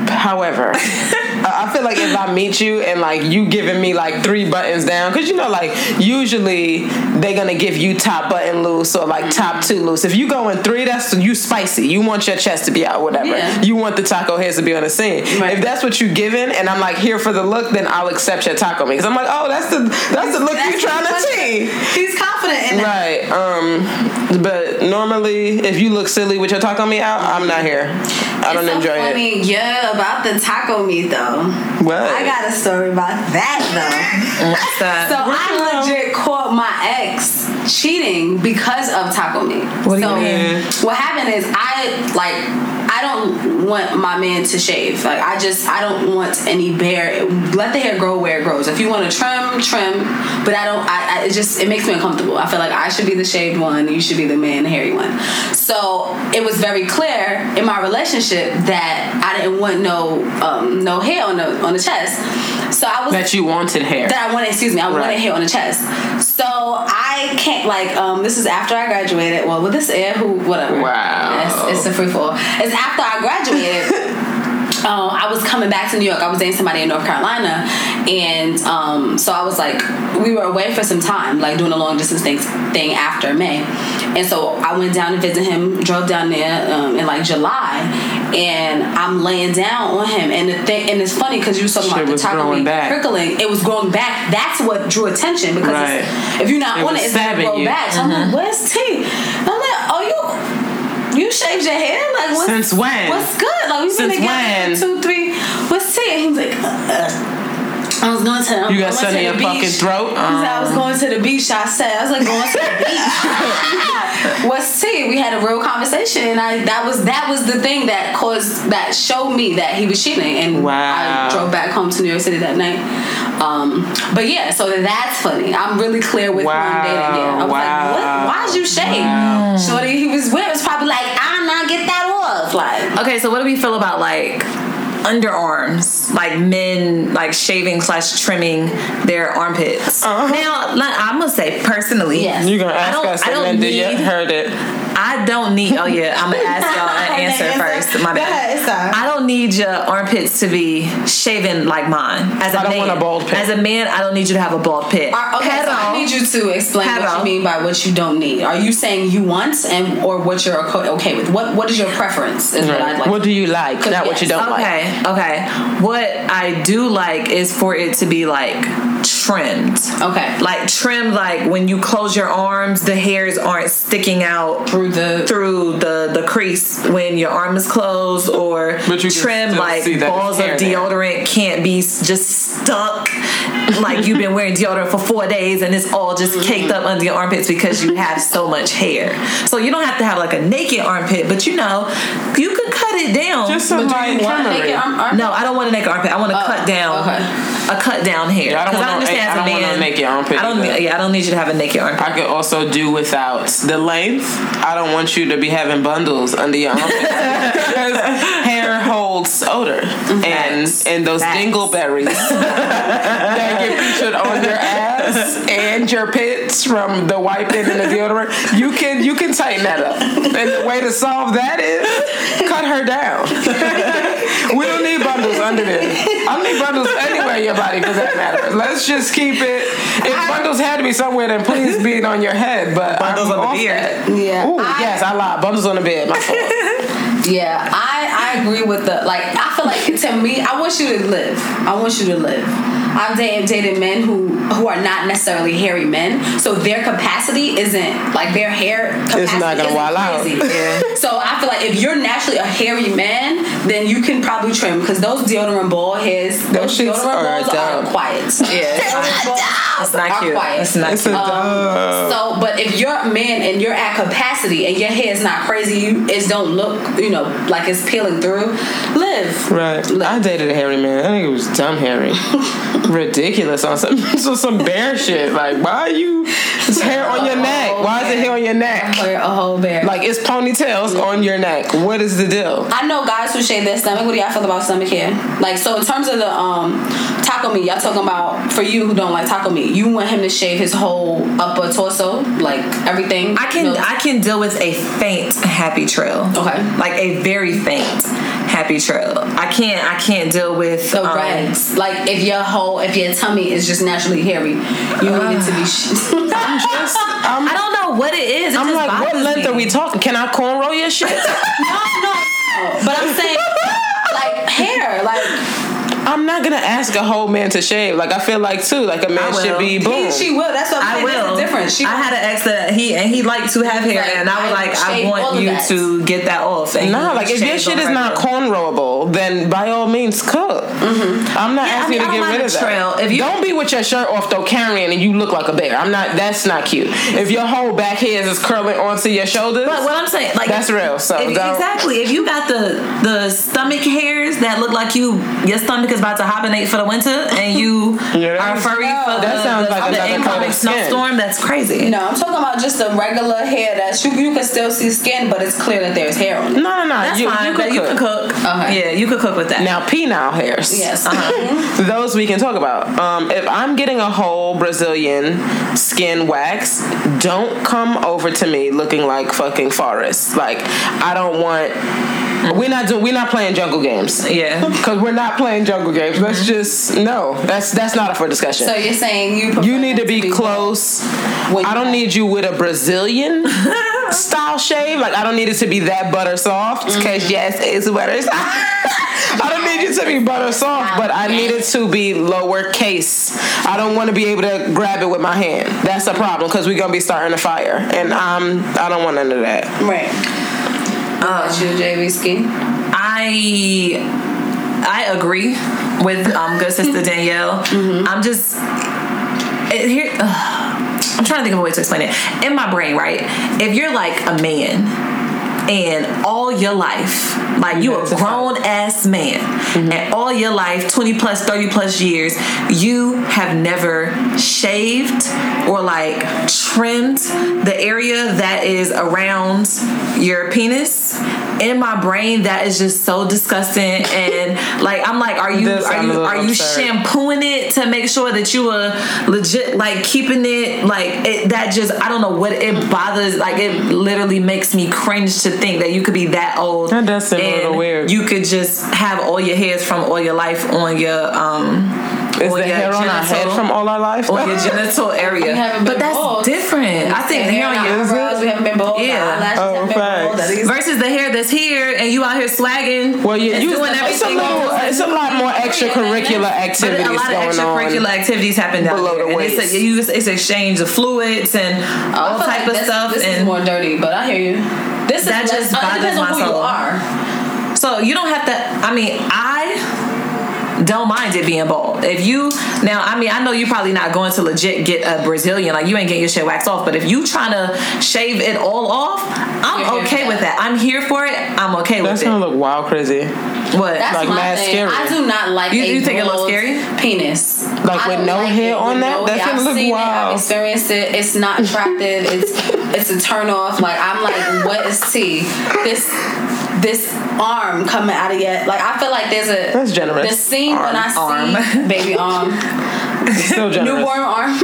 however, I I feel like if I meet you and like you giving me like three buttons down, because you know, like usually they're gonna give you top button loose or like top two loose. If you go in three, that's you spicy. You want your chest to be out, whatever. Yeah. You want the taco heads to be on the scene. Right. If that's what you giving, and I'm like here for the look, then I'll accept your taco meat. Because I'm like, oh, that's the that's the look you That's trying to see. He's confident in. Right. Um. But normally, if you look silly with your taco meat out, I'm not here. I don't so enjoy it. funny, yeah, about the taco meat though. What? I got a story about that though. Mm, what's that? So I legit caught my ex cheating because of taco meat. What do you mean? What happened is I like I don't want my man to shave. Like I just I don't want any bare. Let the hair grow where it grows. If you want to trim, trim. But I don't. I, I it just it makes me uncomfortable. I feel like I should be the shaved one. You should be the man, hairy one. So it was very clear in my relationship that I didn't want no um, no hair on the on the chest. So I was that you wanted hair. that I wanted, excuse me, I wanted hair on the chest. So I can't like um this is after I graduated. Well, with this air, who whatever. Wow. It's, it's a free fall. It's after I graduated. Um, I was coming back to New York. I was dating somebody in North Carolina, and um, so I was like, we were away for some time, like doing a long distance thing, thing after May, and so I went down to visit him. Drove down there um, in like July, and I'm laying down on him, and the thing, and it's funny because you was talking Shit about the was taco growing meat back. prickling. It was growing back. That's what drew attention because it's- Right. if you're not It on it, it's gonna stabbing grow you. back. So I'm like, where's T? You. Shaved your hair? Like, what's, Since when? What's good? Like, we've been Since together two, three. What's it? He's like, uh, uh. I was going to. I You got went sun in your beach. fucking throat? He said, I was Um, going to the beach. I said, I was like, going to the beach. What's tea? We had a real conversation, and I that was that was the thing that caused that showed me that he was cheating, and Wow. I drove back home to New York City that night. Um, but yeah, so that's funny. I'm really clear with who I'm dating. Yeah, I was Wow. like, what? Why'd you shave? Wow. Shorty he was with was probably like, I'm not get that off. Like, Okay, so what do we feel about like underarms, like men like shaving slash trimming their armpits? Uh-huh. Now, like, I'm gonna say personally, Yes. you gonna I ask don't- us I don't then did you need- heard it? I don't need. Oh yeah, I'm gonna ask y'all an answer first. My bad. ahead. I don't need your armpits to be shaven like mine. As a I don't man, want a bald pit. As a man, I don't need you to have a bald pit. Are- okay, so I need you to explain what Pero- you mean by what you don't need. Are you saying you want and or what you're okay okay with? What what is your preference? Is what I'd like. What do you like? Not what you don't like. Okay, okay. What I do like is for it to be like trimmed. okay, Like trimmed like when you close your arms, the hairs aren't sticking out through the through the the crease when your arm is closed or But you trim like balls of it's hair there. deodorant can't be just stuck like you've been wearing deodorant for four days and it's all just caked up under your armpits because you have so much hair so you don't have to have like a naked armpit but you know you could cut it down Just some But do you want trimmery. naked arm, arm? no, I don't want a naked armpit. I want to Oh, cut down okay. A cut down hair. Yeah, I don't want no- understand I as don't want no naked armpit I don't. either. Yeah, I don't need you to have a naked armpit. I could also do without the length. I don't want you to be having bundles under your because hair holds odor and and those Facts. dingleberries that get featured on your ass and your pits from the wiping and the deodorant. You can you can tighten that up, and the way to solve that is cut her down. We don't need bundles under there. I don't need bundles anywhere in your body for that matter. Let's just keep it. If bundles had to be somewhere, then please be it on your head. But Bundles I'm on the off beard. that. Yeah. Ooh, I- yes, I lied. Bundles on the bed. My fault. Yeah, I, I agree with the like. I feel like to me, I want you to live. I want you to live. I've dated, dated men who who are not necessarily hairy men, so their capacity isn't like their hair capacity is not gonna isn't wild out. Yeah. So I feel like if you're naturally a hairy man, then you can probably trim because those deodorant ball hairs, those, shits deodorant are balls are quiet. Yeah, it's That's not cute. quiet. That's not It's cute. a Um, so, but if you're a man and you're at capacity and your hair is not crazy, you it don't look, you know, like it's peeling through. Live. Right. Live. I dated a hairy man. I think it was dumb hairy. Ridiculous on some so some bear shit. Like, why are you it's hair on your neck? Why is it hair on your neck? Wear a whole bear. Like it's ponytails on your neck. What is the deal? I know guys who shave their stomach. What do y'all feel about stomach hair? Like, so in terms of the um taco meat, y'all talking about for you who don't like taco meat, you want him to shave his whole upper torso, like everything. I can I can deal with a faint happy trail. Okay. Like a very faint happy trail. I can't I can't deal with the um, rags. Like if your whole if your tummy is just naturally hairy, you need it to be. Sh- I'm just I'm, I don't know what it is. It I'm like, what length me. are we talking? Can I cornrow your shit? no, But I'm saying like hair, like I'm not gonna ask a whole man to shave. Like I feel like too, like a man should be he, boom. she will. That's what I'm I will. That's the. She I had an ex that he and he liked to have hair, Like, and I was I like, I want you to get that off. And Nah, like if your shit is not regular. cornrowable, then by all means cook. Mm-hmm. I'm not Yeah, I asking mean, you to get rid a of that. trail. If you- don't be with your shirt off though, carrying and you look like a bear. I'm not. That's not cute. If your whole back hairs is curling onto your shoulders, But what I'm saying, like That's real, so if- exactly, if you got the the stomach hairs that look like you your stomach is about to hibernate for the winter, and you Yeah, are furry No. for That the, sounds the, like the another incoming snowstorm, that's crazy. No, I'm talking about just the regular hair that you, you can still see skin, but it's clear that there's hair on it. no, no, no. That's you, fine. You could you cook. can cook. Okay. Yeah, you could cook with that. Now, penile hairs. Yes. Uh-huh. Those we can talk about. Um, if I'm getting a whole Brazilian skin wax, don't come over to me looking like fucking forest. Like I don't want. We're not doing. We're not playing jungle games. yeah. Because we're not playing jungle games. Let's just no. That's that's not up for discussion. So you're saying you you need to them be close. I don't have- need you with a Brazilian style shave. Like I don't need it to be that butter soft. Because yes, it's butter soft. I don't need you to be butter soft, but I need it to be lowercase. I don't want to be able to grab it with my hand. That's a problem because we're gonna be starting a fire, and um, I don't want none of that. Right. That's you, JV Ski. I I agree with um, good sister Danielle. Mm-hmm. I'm just it, here. ugh, I'm trying to think of a way to explain it. In my brain, right? If you're like a man and all your life, like you a a grown ass man, Mm-hmm. and all your life, 20 plus, 30 plus years, you have never shaved or like trimmed the area that is around your penis. In my brain, that is just so disgusting, and like I'm like, are you This are you are you absurd. shampooing it to make sure that you are legit like keeping it like it, that? Just I don't know what it bothers. Like it literally makes me cringe to think that you could be that old. That does seem a little weird. You could just have all your hairs from all your life on your um Is the hair on our head from all our life? on your genital area. But that's bald. different. I think the hair on your eyebrows, we haven't been bald. Yeah. Eyelashes Oh, haven't been bald. facts. Versus the hair that's here and you out here swagging. Well, yeah, you, doing it's, a everything little, it's a lot more extracurricular activities But activities a lot of extracurricular activities happen down below there, the and it's, waist. a, it's exchange of fluids and all type like of this, stuff. This is and more dirty, but I hear you. This That is just less, uh, it bothers depends on my who soul. you are. So you don't have to. I mean, I don't mind it being bald. If you now, I mean, I know you're probably not going to legit get a Brazilian. Like you ain't getting your shit waxed off. But if you trying to shave it all off, I'm You're okay with that. that. I'm here for it. I'm okay with that. That's with gonna look wild crazy. What? That's Like my mad thing. scary. I do not like You- a you think it looks bald scary? Penis. Like I with no like hair on that? no That's hair. gonna I've look seen It, wild. I've experienced it. It's not attractive. it's it's a turn off. Like I'm like, what is T? This this arm coming out of yet. like I feel like there's a That's generous. The scene when I Arm. see baby arm, Still generous. newborn arm.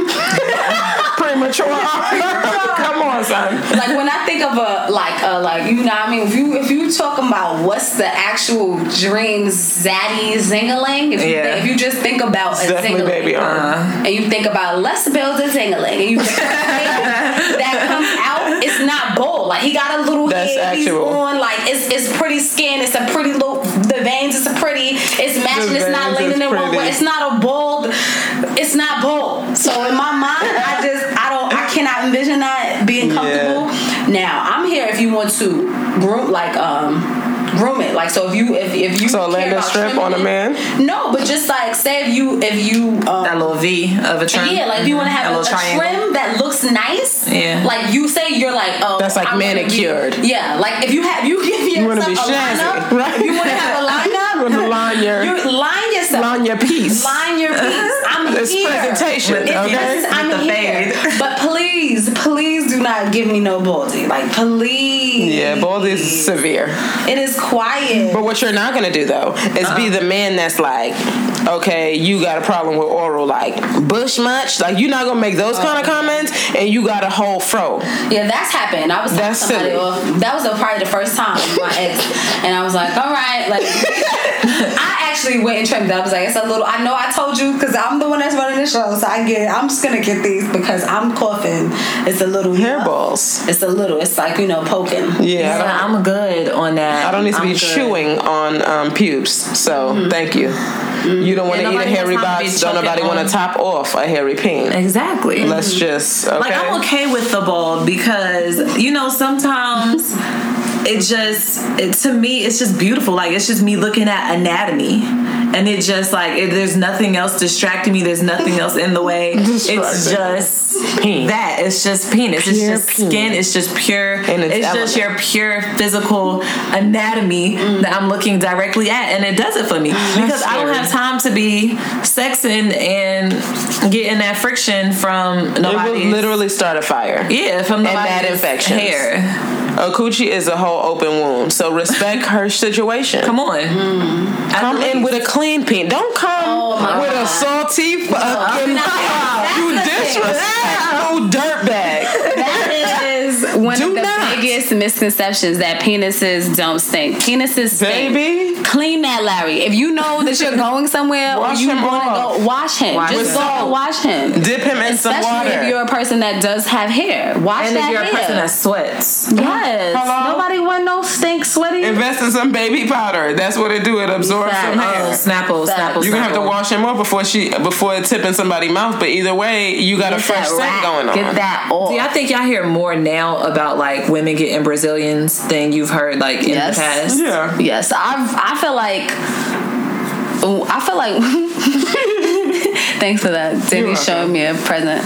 Premature. Come on, son. like when I think of a like a like you know what I mean if you if you talking about what's the actual dream zaddy zingaling if you Yeah. think, if you just think about a Definitely zingaling baby arm. Uh-huh. and you think about let's build a zingaling and you think that comes out it's not bold like he got a little That's head he's actual. on like it's it's pretty skin it's a pretty little the veins it's a pretty it's matching it's not veins leaning is in one pretty. way it's not a bold it's not bold so in my mind I just I don't I cannot envision that being comfortable now I'm here if you want to groom like um groom it like so if you if, if you So land a about strip on a it- man? no but just like say if you if you um, that little V of a trim. yeah, like if you want to have That a, a trim that looks nice. Yeah. Like you say, you're like, oh, That's like I'm gonna be- manicured. yeah, like if you have you give yourself You wanna be a snazzy, lineup, right? you want to have a lineup, You wanna line your- you line yourself, Line your piece. line your piece. I'm It's here. presentation, If okay? yes, I'm With the here. fade. But please, please do not give me no baldy. Like please. Yeah, bald is severe. It is quiet. But what you're not gonna do though is be uh-uh. the man that's like, okay, you got a problem with oral, like bush much. Like you're not gonna make those kind of oh. comments, and you got a whole fro. Yeah, that's happened. I was telling That's somebody silly. off. That was probably the first time with my ex, and I was like, "All right." Like, I actually went and trimmed it. I was like, "It's a little." I know I told you because I'm the one that's running the show, so I get. it. I'm just gonna get these because I'm coughing. It's a little Hairballs. It's a little. It's like you know poking. Yeah, yeah I'm good on that. I don't need to I'm be good. chewing on um, pubes. So mm-hmm. thank you. Mm-hmm. You don't want Yeah, to eat a hairy has time to be box. Don't nobody want to top off a hairy peen. Exactly. Let's mm-hmm. just okay. Like I'm okay with the bald because you know sometimes it just it, to me it's just beautiful. Like it's just me looking at anatomy, and it just like it, there's nothing else distracting me. There's nothing else in the way. it's just Peen. that. It's just penis. It's just peen. skin. It's just pure. And it's it's just your pure physical anatomy mm. that I'm looking directly at, and it does it for me because I don't have time to be sexing and getting that friction from it will literally start a fire. Yeah, from And nobody's bad infections. hair. A coochie is a whole open wound. So respect her situation. Come on. Mm. At Come in with a clean peen. Don't come Oh my with a salty fucking. That's you the thing. disrespectful dirtbag. That is one Do of the not. biggest misconceptions that penises don't stink. Penises stink. Baby. Clean that, Larry. If you know that you're going somewhere Wash or you him want to go, wash him. Wash Just him. go wash him. Dip him in some Especially water. if you're a person that does have hair. Wash And that if you're a person that sweats. yes. Hello? Nobody want no stink sweaty. Invest in some baby powder. That's what it do. It absorbs Facts. some Oh, hair. Snapple, Facts. Snapple, You're gonna have to wash him off before she before it tip in somebody's mouth. But either way, you got a fresh that scent going on. Get that off. See, I think y'all hear more now out about like women getting Brazilians thing you've heard like in Yes. the past? Yeah. Yes, I've I feel like I feel like thanks for that. Danny showing me a present.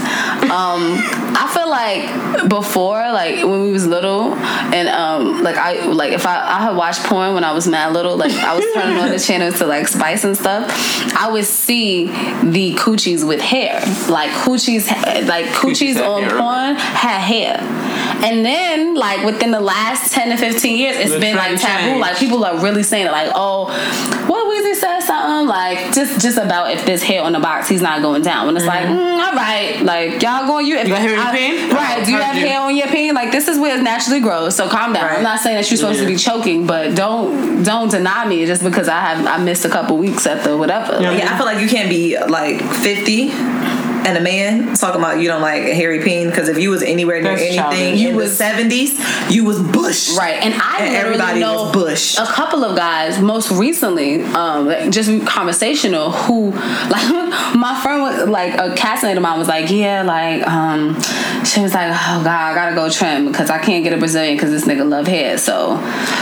Um, I feel like before, like when we was little, and um, like I like if I I had watched porn when I was mad little, like I was turning on the channels to like spice and stuff. I would see the coochies with hair, like coochies, like coochies, Coochies on hair. porn had hair. And then, like within the last ten to fifteen years, it's The been like taboo. Like people are really saying it, like, "Oh, what Weezy said something like just just about if there's hair on the box, he's not going down." When it's like, mm, all right, like y'all going you if You got hair on your I- peen? right? Do you have you. hair on your peen? Like this is where it naturally grows. So calm down. Right. I'm not saying that you're supposed to be choking, but don't don't deny me just because I have I missed a couple weeks at the whatever. Yeah. Like, Yeah, I feel like you can't be like 50 and a man talking about you don't like hairy Peen because if you was anywhere near That's anything childish. in You the was- 70s, you was bush. Right, and I And literally everybody know was Bush. a couple of guys. Most recently, um, like, just conversational. Who like my friend was like a castmate of mine was like, yeah, like um, she was like, oh god, I gotta go trim because I can't get a Brazilian because this nigga love hair. So,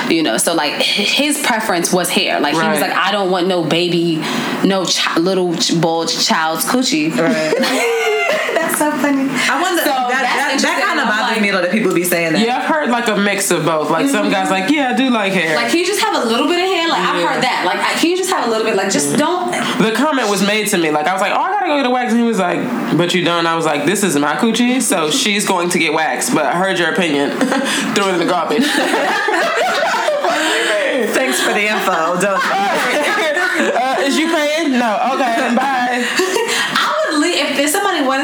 you know, so like his preference was hair. Like he was like, I don't want no baby, no ch- little ch- bulge child's coochie. That's so funny. I wonder, So that, that's that, that kind of I'm bothers like- me though that people be saying that. Yeah, I've heard like a mix of both. Like some guys like, yeah, I do like hair. Like, can you just have a little bit of hair? Like, I've heard that. Like, can you just have a little bit? Like, just don't. the comment was made to me. Like I was like, oh, I gotta go get a wax, and he was like, but you don't. I was like, this is my coochie, so she's going to get waxed. But I heard your opinion. Throw it in the garbage. Thanks for the info. Don't. uh, is you paying? No. Okay. Bye. I would leave if,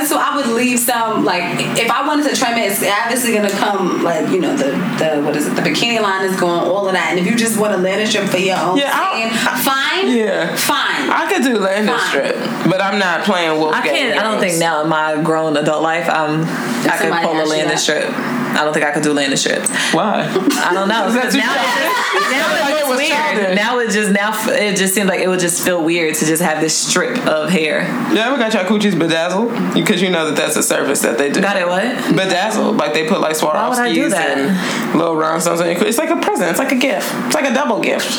if somebody wanted to. I would leave some. Like, if I wanted to trim it, it's obviously gonna come. Like, you know, the the what is it? The bikini line is going all of that. And if you just want a landing strip for your own Yeah, I- skin, fine. Yeah. fine. I could do landing Fine. strip, but I'm not playing wolf. I can't. I don't think now in my grown adult life, um, I could pull a asked you that. strip. I don't think I could do landing strips. Why? I don't know. Is that 'cause too now, childish? now Like it's it was weird. childish. Now it just now it just seems like it would just feel weird to just have this strip of hair. Yeah, we got your coochies bedazzled because you know that that's a service that they do. Got it? What? Bedazzled, like they put like Why would I do Swarovskis and little rhinestones on your coochie. It's like a present. It's like a gift. It's like a double gift.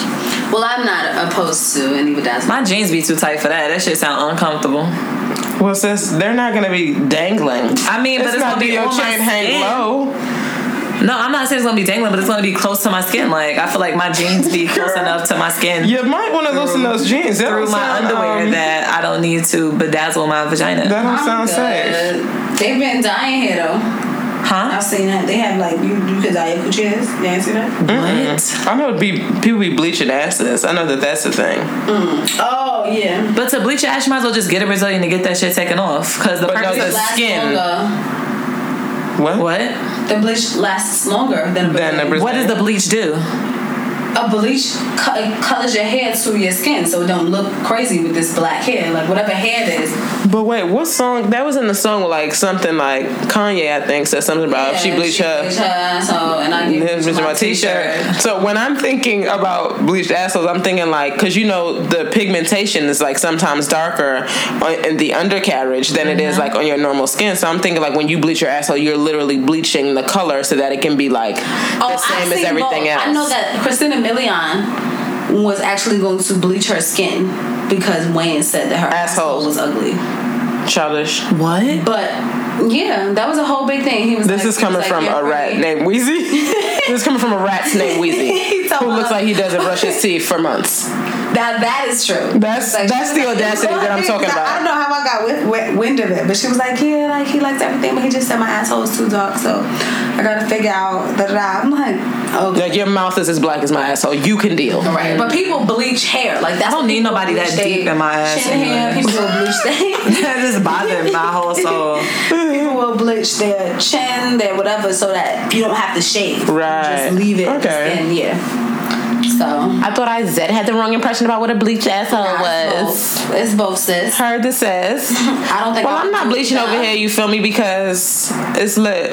well, I'm not opposed to any bedazzling. My jeans be too tight for that. That shit sound uncomfortable. Well, sis, they're not gonna be dangling. I mean, but it's not gonna be your on my chain hang skin. low. No, I'm not saying it's gonna be dangling, but it's gonna be close to my skin. Like I feel like my jeans be close enough to my skin You might want to loosen those jeans. That through my sound, underwear um, that I don't need to bedazzle my vagina. that don't I'm sound safe. good. They've been dying here though. Huh? I've seen that. They have like you. You could dye your coochies. You ain't see that? What? I know it'd be people be bleaching asses. I know that that's the thing. Mm. Oh yeah. But to bleach your ass, you might as well just get a Brazilian to get that shit taken off. Because the But no, purpose the of Lasts skin. longer. What? what? The bleach lasts longer than a Than a Brazilian. Brazilian. What does the bleach do? A bleach co- colors your hair to your skin, so it don't look crazy with this black hair. Like whatever hair it is. But wait, what song? That was in the song like something like Kanye, I think, said something about if she bleached her. bleached her, so and I give is my t-shirt. So when I'm thinking about bleached assholes, I'm thinking like, because you know the pigmentation is like sometimes darker on, in the undercarriage than it is mm-hmm. like on your normal skin. So I'm thinking like when you bleach your asshole, you're literally bleaching the color so that it can be like oh, the Oh, same I've as everything both. else. I know that Christina Milian was actually going to bleach her skin because Wayne said that her Asshole. asshole was ugly. Childish. What? But yeah, that was a whole big thing. He was. This like, is coming like, from "You're a rat pretty." named Weezy. this is coming from a rat named Weezy. He Who looks like he doesn't brush his teeth for months. That that is true. That's- Like, that's the like- audacity that I'm talking about. I don't know how I got wi- wi- wind of it, but she was like, yeah, like he likes everything, but he just said my asshole is too dark, so I gotta figure out da da da. I'm like, okay. Like your mouth is as black as my asshole. You can deal. Right, mm-hmm. but people bleach hair. Like that's I don't need nobody that bleach they deep in my ass Chin hair. People will bleach their. that just bothered my whole soul. people will bleach their chin, their whatever, so that you don't have to shave. Right. Just leave it. Okay. And yeah. So. I thought I Zed had the wrong impression about what a bleached asshole It's both. It's both, sis. Heard the says. I don't think. Well, I I'm not bleaching that. over here. You feel me? Because it's lit.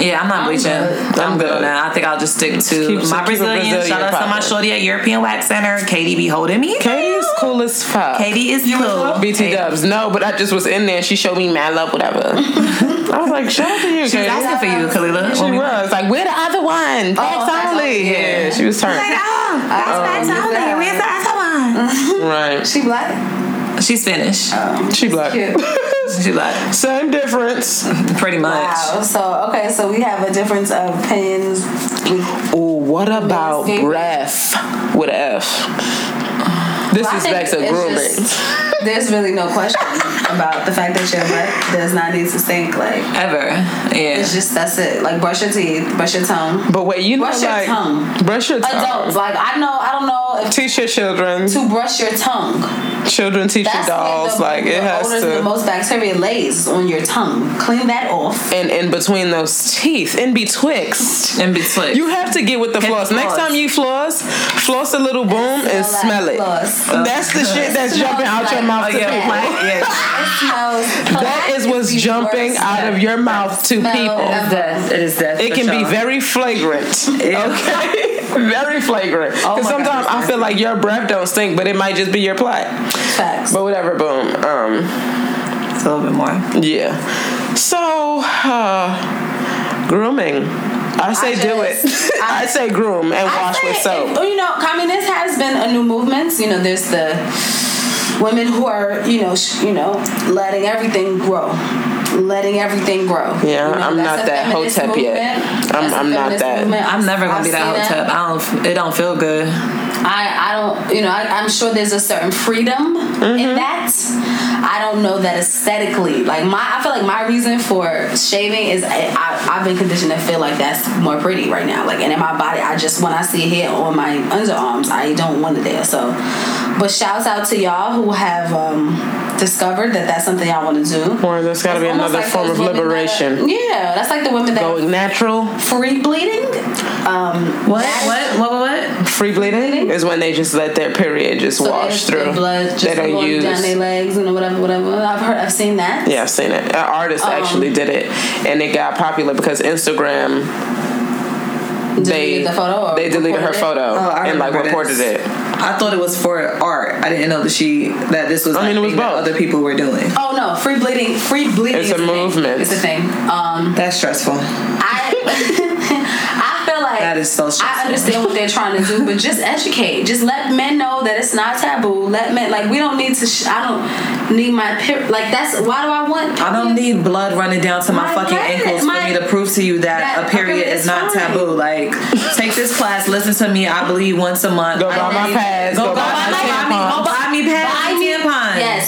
Yeah, I'm not I'm bleaching. good. I'm, I'm good on good. that. I think I'll just stick to Keep- my keep a Brazilian. Brazilian Shout out to my poppin'. shorty at European Wax Center. Katie be holding me. Katie is cool as fuck. Katie is cool. BT Dubs. No, but I just was in there she showed me mad love, whatever. I was like, shout out to you, She was Katie. asking for you, Kalila. She When we- was like, we're the other one. Thanks that's only. only, Yeah. yeah. she was turned. Oh, that's Um, only. Where's the other one? Right. She black. She's Spanish. She black. Cute. She like Same difference. pretty much. Wow. So okay, so we have a difference of pins. with- Ooh, what about Landscaping. breath with F? This I is back to it's grooming. just- there's really no question about the fact that your butt does not need to stink. Like Ever. Yeah. it's just that's it. Like brush your teeth, brush your tongue. but wait, you know, Brush your like tongue. brush your tongue. Adults, like I know, I don't know if Teach your children. to brush your tongue. Children teach your That's dolls. where Like it has odors to. the most bacteria lays on your tongue. Clean that off. and in between those teeth, in betwixt. In between. You have to get with the Get floss. Next time you floss, floss a little boom and Smell that smell it. floss. That's the shit that's jumping out smells your mouth Oh, to yeah, people. black, yeah. It smells. That is what's jumping out of your mouth to people. Death. It is death. It for can be very flagrant. Okay, very flagrant. Oh Because my sometimes God, I feel like your breath don't stink, but it might just be your plot. Facts. But whatever, boom. Um, It's a little bit more. yeah. So, uh, grooming. I say do it. I, I- say groom and I wash say with if- soap. you know, I mean, this has been a new movement. You know, there's the women who are, you know, sh- you know, letting everything grow, letting everything grow. Yeah, You know, I'm not that feminist hotep yet. I'm- That's a I'm not that. movement. I'm never gonna I've be that seen hotep. I don't. It don't feel good. I, I don't, you know, I, I'm sure there's a certain freedom Mm-hmm. in that. I don't know that aesthetically. Like my, I feel like my reason for shaving is I, I, I've been conditioned to feel like that's more pretty right now. Like, and in my body, I just when I see hair on my underarms, I don't want it there. So, but shouts out to y'all who have um, discovered that that's something y'all want to do. Or there's got to be another like form of women that liberation. yeah, that's like the women that Going natural. free bleeding. Um, What? What? What? What? What? Free bleeding is when they just let their period just So wash their- through. their blood just they don't going use. down their legs and whatever, whatever. I've heard, I've seen that. Yeah, I've seen it. An artist Um, actually did it, and it got popular because Instagram Deleted they the photo. Or they deleted her it? photo Oh, and like remember reported this. it. I thought it was for art. I didn't know that she that this was. I mean, it was both. other people were doing. Oh no, free bleeding. Free bleeding. It's is a thing. movement. It's a thing. Um, That's stressful. I I feel like That is so I understand what they're trying to do, but just educate. Just let men know that it's not taboo. Let men like we don't need to. Sh- I don't need my period. Like that's why do I want? I don't need blood running down to my, My fucking period- ankles my- for me to prove to you that, that a period period is is not fine. taboo. Like, take this class, listen to me. I bleed once a month. Go I buy my need- pads. Go, Go buy, buy my my tampons. tampons. Go buy me pads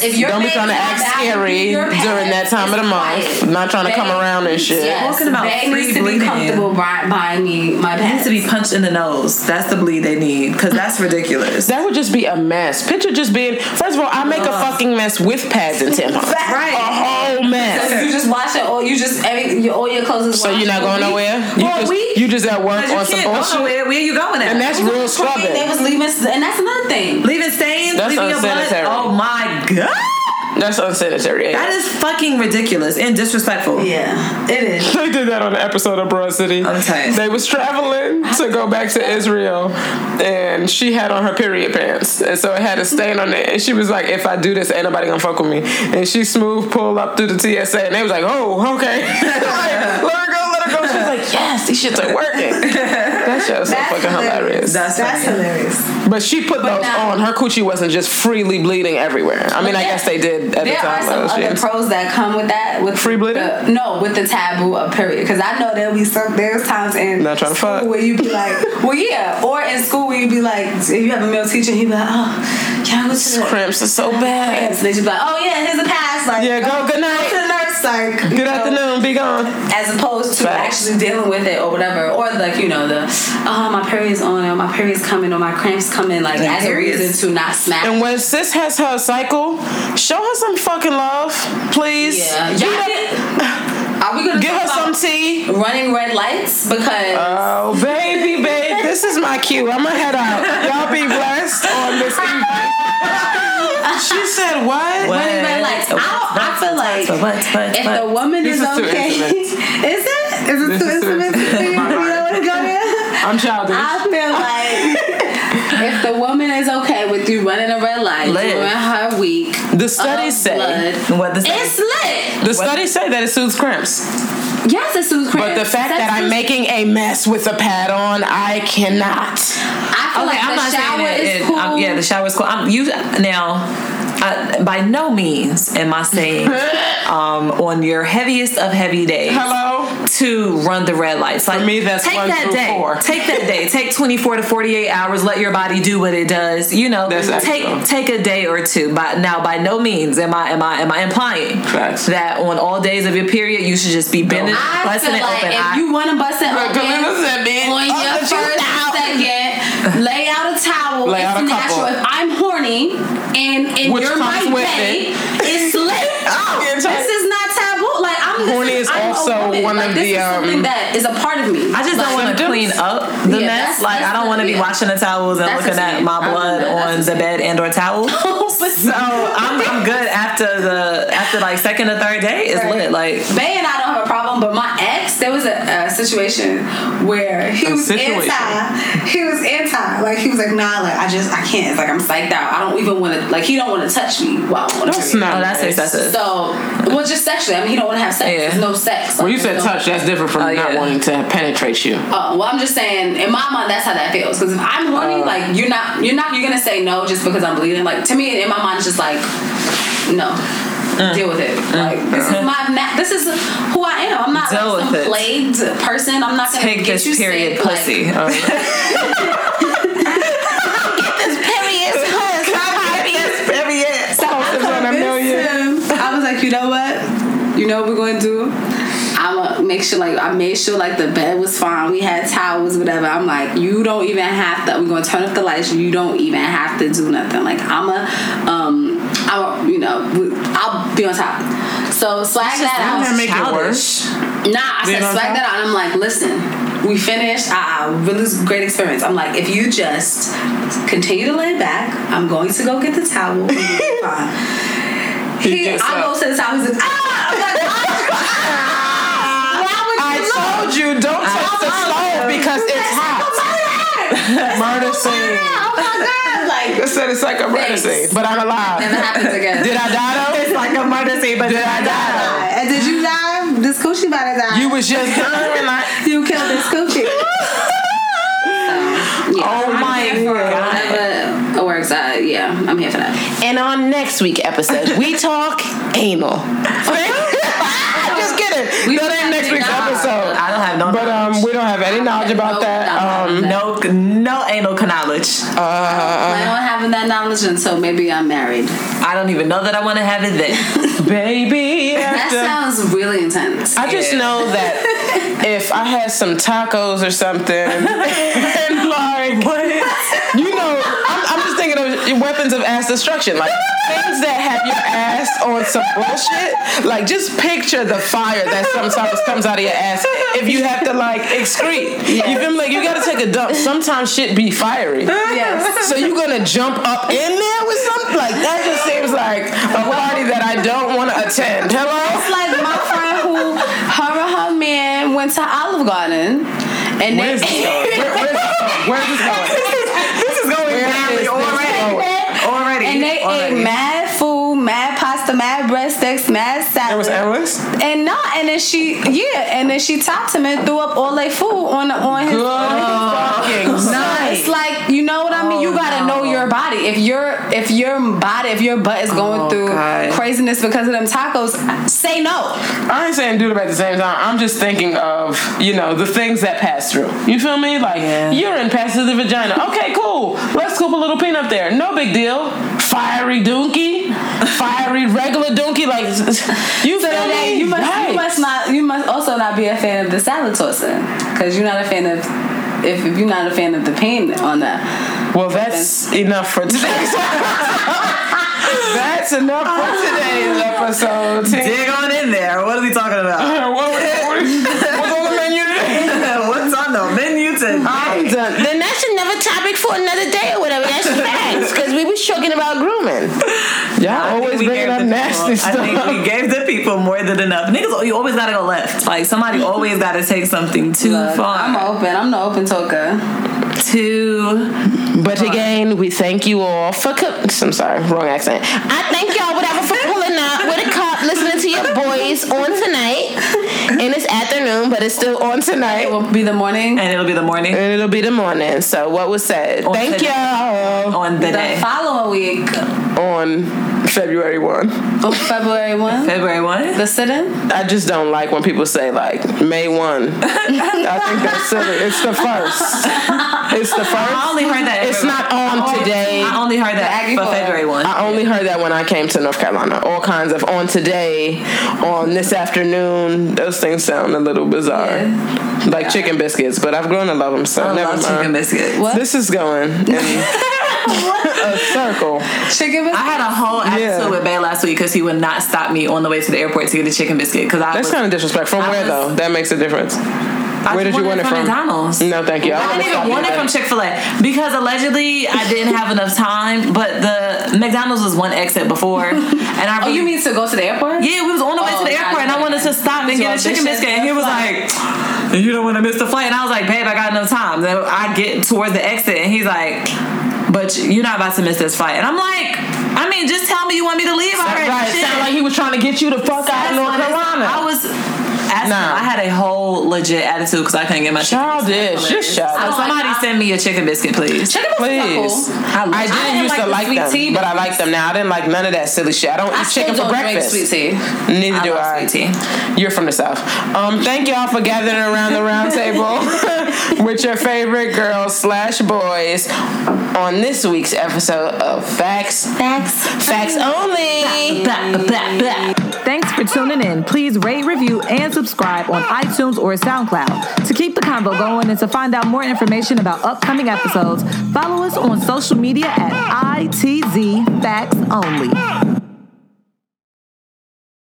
Buy and me- tampons. Yes, if you're Don't be trying to act scary during that time of the month. Not trying to come around and shit. Yes, Talking about they free needs to be comfortable buy, buying me my It needs to be punched in the nose. That's the bleed they need because that's ridiculous. That would just be a mess. Picture just being. First of all, I make a fucking mess with pads and tampons. Right. A whole mess. You just wash it, or you just every your, all your clothes is So you're not going nowhere. You For just week? you just at work you on some can't go bullshit. nowhere. Where you going at? And that's real scrubbing. They was leaving, and that's another thing. leaving stains, That's leaving your blood. Oh my god. That's unsanitary. That is fucking ridiculous and disrespectful. Yeah, it is. They did that on an episode of Broad City. I'm tight. They was traveling to go back to Israel, and she had on her period pants, and so it had a stain on it. And she was like, "If I do this, ain't nobody gonna fuck with me." And she smooth pulled up through the TSA, and they was like, "Oh, okay, like, let her go, let her go." She was like, "Yes, these shits are working." That shit was so That's fucking hilarious. That's, That's funny. hilarious. But she put those now- on. Her coochie wasn't just freely bleeding everywhere. I mean, I guess they did at the There are time. some though, other shit. pros that come with that. With Free bleeding? the- no, with the taboo of period. Because I know there'll be some. There's times in Not trying to school fuck. where you'd be like, well, yeah, or in school where you'd be like, if you have a male teacher, he be like, oh, can I go to the Cramps are so bad. cramps? They just be like, oh yeah, here's a pass. Like, Yeah, go, good night. Go to the nurse. Like, Good know, afternoon, be gone. As opposed to actually dealing with it or whatever, or like you know the, oh my period's on, or my period's coming, or my cramps coming, like Like as a reason to not smack. And when sis has her cycle, show her some fucking love, please. yeah, Y'all Are we gonna Give her some tea. running red lights because Oh, baby, babe, this is my cue. I'm gonna head out. Y'all be blessed on this evening. she said what? What? running red lights. I, don't, I feel like But what? But if but the woman This is, is okay, is it? Is it This too is intimate? intimate. you don't want to go there? I'm childish. I feel like if the woman is okay with you running a red light Lit. during her week, The studies of say- blood, What the it's lit. The studies say that it soothes cramps. Yes, it soothes cramps. But the fact that I'm making a mess with a pad on, I cannot. I feel Okay, like I'm the not shower saying it. is it- cool. I'm- yeah, the shower is cool. I'm you now. I, by no means am I saying um, on your heaviest of heavy days Hello? to run the red lights. Like For me, that's take one that day. four. Take that day. Take 24 to 48 hours. Let your body do what it does. You know, That's take excellent. take a day or two. But now, by no means am I am I am I implying Facts. that on all days of your period you should just be bending, I busting feel it like open. if I- you want to bust it open Kalina said, "Man, on your first truth out." second, lay out a towel. Lay it's natural. If I'm horny and and Which you're comes my with bae, it. it's lit. It's this is not taboo. Like I'm Horny this is I'm also one like, of this the, is something um, that is a part of me. I just don't want to clean up the Yeah, mess. that's- Like I don't want to be yeah. washing the towels and That's looking at my blood on the the bed and or towel. So I'm, I'm good after the after like second or third day. It's Right. lit. Like Bay and I don't have a problem, but my ex, there was a, a situation where he A was situation. anti. He was anti. Like he was like, nah, like I just I can't. It's like I'm psyched out. I don't even want to. Like he don't want to touch me while I'm on a That's not oh, that's excessive. So, well, just sexually. I mean, he don't want to have sex. Yeah. There's no sex. When you said no- touch. That's different from Oh, not yeah. wanting to penetrate you. Oh, well, I'm just saying. In my mind, that's how that feels. Because if I'm horny, uh. like you're not, you're not, you're gonna say no just because I'm bleeding. Like to me, in my mind, it's just like, no. Deal with it. Like this is my na- this is who I am. I'm not Deal like some with plagued person. I'm not gonna take get this you period sick. pussy. Like, Oh. period. so I on a million. convinced him. I was like, you know what? You know what we're going to do? I'm gonna make sure, like, I made sure, like, the bed was fine. We had towels, whatever. I'm like, you don't even have to. We're gonna turn off the lights. You don't even have to do nothing. Like, I'm a, um, I'm, you know, I'll be on top. So swag that Wouldn't that out. make it worse? Nah, I Being said swag that out. And I'm like, listen, we finished. Ah, really great experience. I'm like, if you just continue to lay back, I'm going to go get the towel. and we'll be fine. He, gets I go to the towel. He's like, ah! I'm like, why would I told you don't touch the stove because it's hot. Murder scene. Oh my god! Like, I said it's like a murder Thanks. scene, but I'm alive. never happens again. Did I die though? It's like a murder scene, but Did I die And did you die? This coochie about to die. though? You was just dying like. you killed this coochie. yeah, Oh I'm my God. It works. Uh, yeah, I'm here for that. And on next week episode, we talk anal. Just kidding. We that don't ain't have next any week's knowledge. episode. I don't have no. But um, we don't have any knowledge about No, that. Um, no, no anal knowledge. plan on having that knowledge until maybe I'm married. I don't even know that I want to have it then. baby. That sounds really intense. I just Yeah. know that if I had some tacos or something, and like, you know, I'm, I'm just thinking of weapons of ass destruction, like things that have your ass on some bullshit. Like, just picture the fire that sometimes comes out of your ass if you have to like excrete. You feel me? Like, you gotta take a dump. Sometimes shit be fiery. yes. So you gonna jump up in there with something like that? Just seems like a party that I don't want to attend. Hello. It's like my friend who her and her man went to Olive Garden and they Where's this going? Where, where's? Where's this going? this is going Where badly is this already. going? Already. and they already. ate mad food, mad pasta, mad breadsticks, mad salad. It was endless. And no, and then she yeah, and then she topped him and threw up all their food on on his. on his Fucking So it's like you know what I mean. You Oh, gotta know your body. If your if your body, if your butt is going Oh, through God. craziness because of them tacos, say no. I ain't saying do them at the same time. I'm just thinking of, you know, the things that pass through. You feel me? Like, Yeah. urine passes the vagina. Okay, cool. Let's scoop a little peanut there. No big deal. Fiery donkey. Fiery regular donkey. Like, you feel me? You must, Yikes. you must not. You must also not be a fan of the salad tossing because you're not a fan of. If, if you're not a fan of the pain on that, Well, that's enough for today's That's enough for today's episode. Dig on in there. What are we talking about? What- what- what's on the menu today? What's on the menu today? I'm done. Then that's another topic for another day or whatever. That's facts. Because talking about grooming. Y'all I always we bringing up nasty people- I think stuff. we gave the people more than enough. Niggas, you always gotta go left. Like somebody always gotta take something too Look, far. I'm open. I'm the open talker. to But again, we thank you all for. Co- I'm sorry, wrong accent. I thank y'all, whatever, for pulling up with a cup, listening to your boys on tonight. And it's afternoon, but it's still on tonight. It will be the morning. and it'll be the morning And it'll be the morning. So what was said? On Thank today. y'all on the The day. following week, on February one. on February 1, February 1? the sit in. I just don't like when people say like May one. I think that's silly. It's the first. It's the first. I only heard that. It's not on today. I only heard that Aggie for February 1. I only heard that when I came to North Carolina. All kinds of on today, on this afternoon. Those things sound a little bizarre, like chicken biscuits. But I've grown to love them, so I never love mind. chicken biscuits. What? This is going in a circle. Chicken biscuits I had a whole episode Yeah. with Bay last week because he would not stop me on the way to the airport to get a chicken biscuit. Because I That's kind of disrespectful. From I where was- though? That makes a difference. I Where did you want wanted it from? McDonald's. No, thank you. I would've didn't even want it from Chick Fil A because allegedly I didn't have enough time. But the McDonald's was one exit before, and I Oh, you mean to go to the airport? yeah, we was on the way Oh, to the oh, God, airport, and I wanted to stop and get get a chicken biscuit, and he was like, "You don't want to miss the flight," and I was like, "Babe, I got enough time." Then I get towards the exit, and he's like, "But you're not about to miss this flight," and I'm like, "I mean, just tell me you want me to leave already." Right, Shit. sound like he was trying to get you the fuck out of North Carolina. I was. Asking, Nah. I had a whole legit attitude because I couldn't get my chicken Childish, biscuit. just childish. So somebody send me a chicken biscuit, please. Chicken biscuits Please. cool. I, I didn't didn't used like to like sweet them, tea, but I like them now. I didn't like none of that silly shit. I don't I eat chicken still for don't breakfast. drink sweet tea. Neither I do love I. sweet tea. You're from the south. Um, thank y'all for gathering around the round table with your favorite girls slash boys on this week's episode of Facts. Facts. Facts only. Thanks for tuning in. Please rate, review, and subscribe on iTunes or SoundCloud. To keep the convo going and to find out more information about upcoming episodes, follow us on social media at ITZ Facts Only.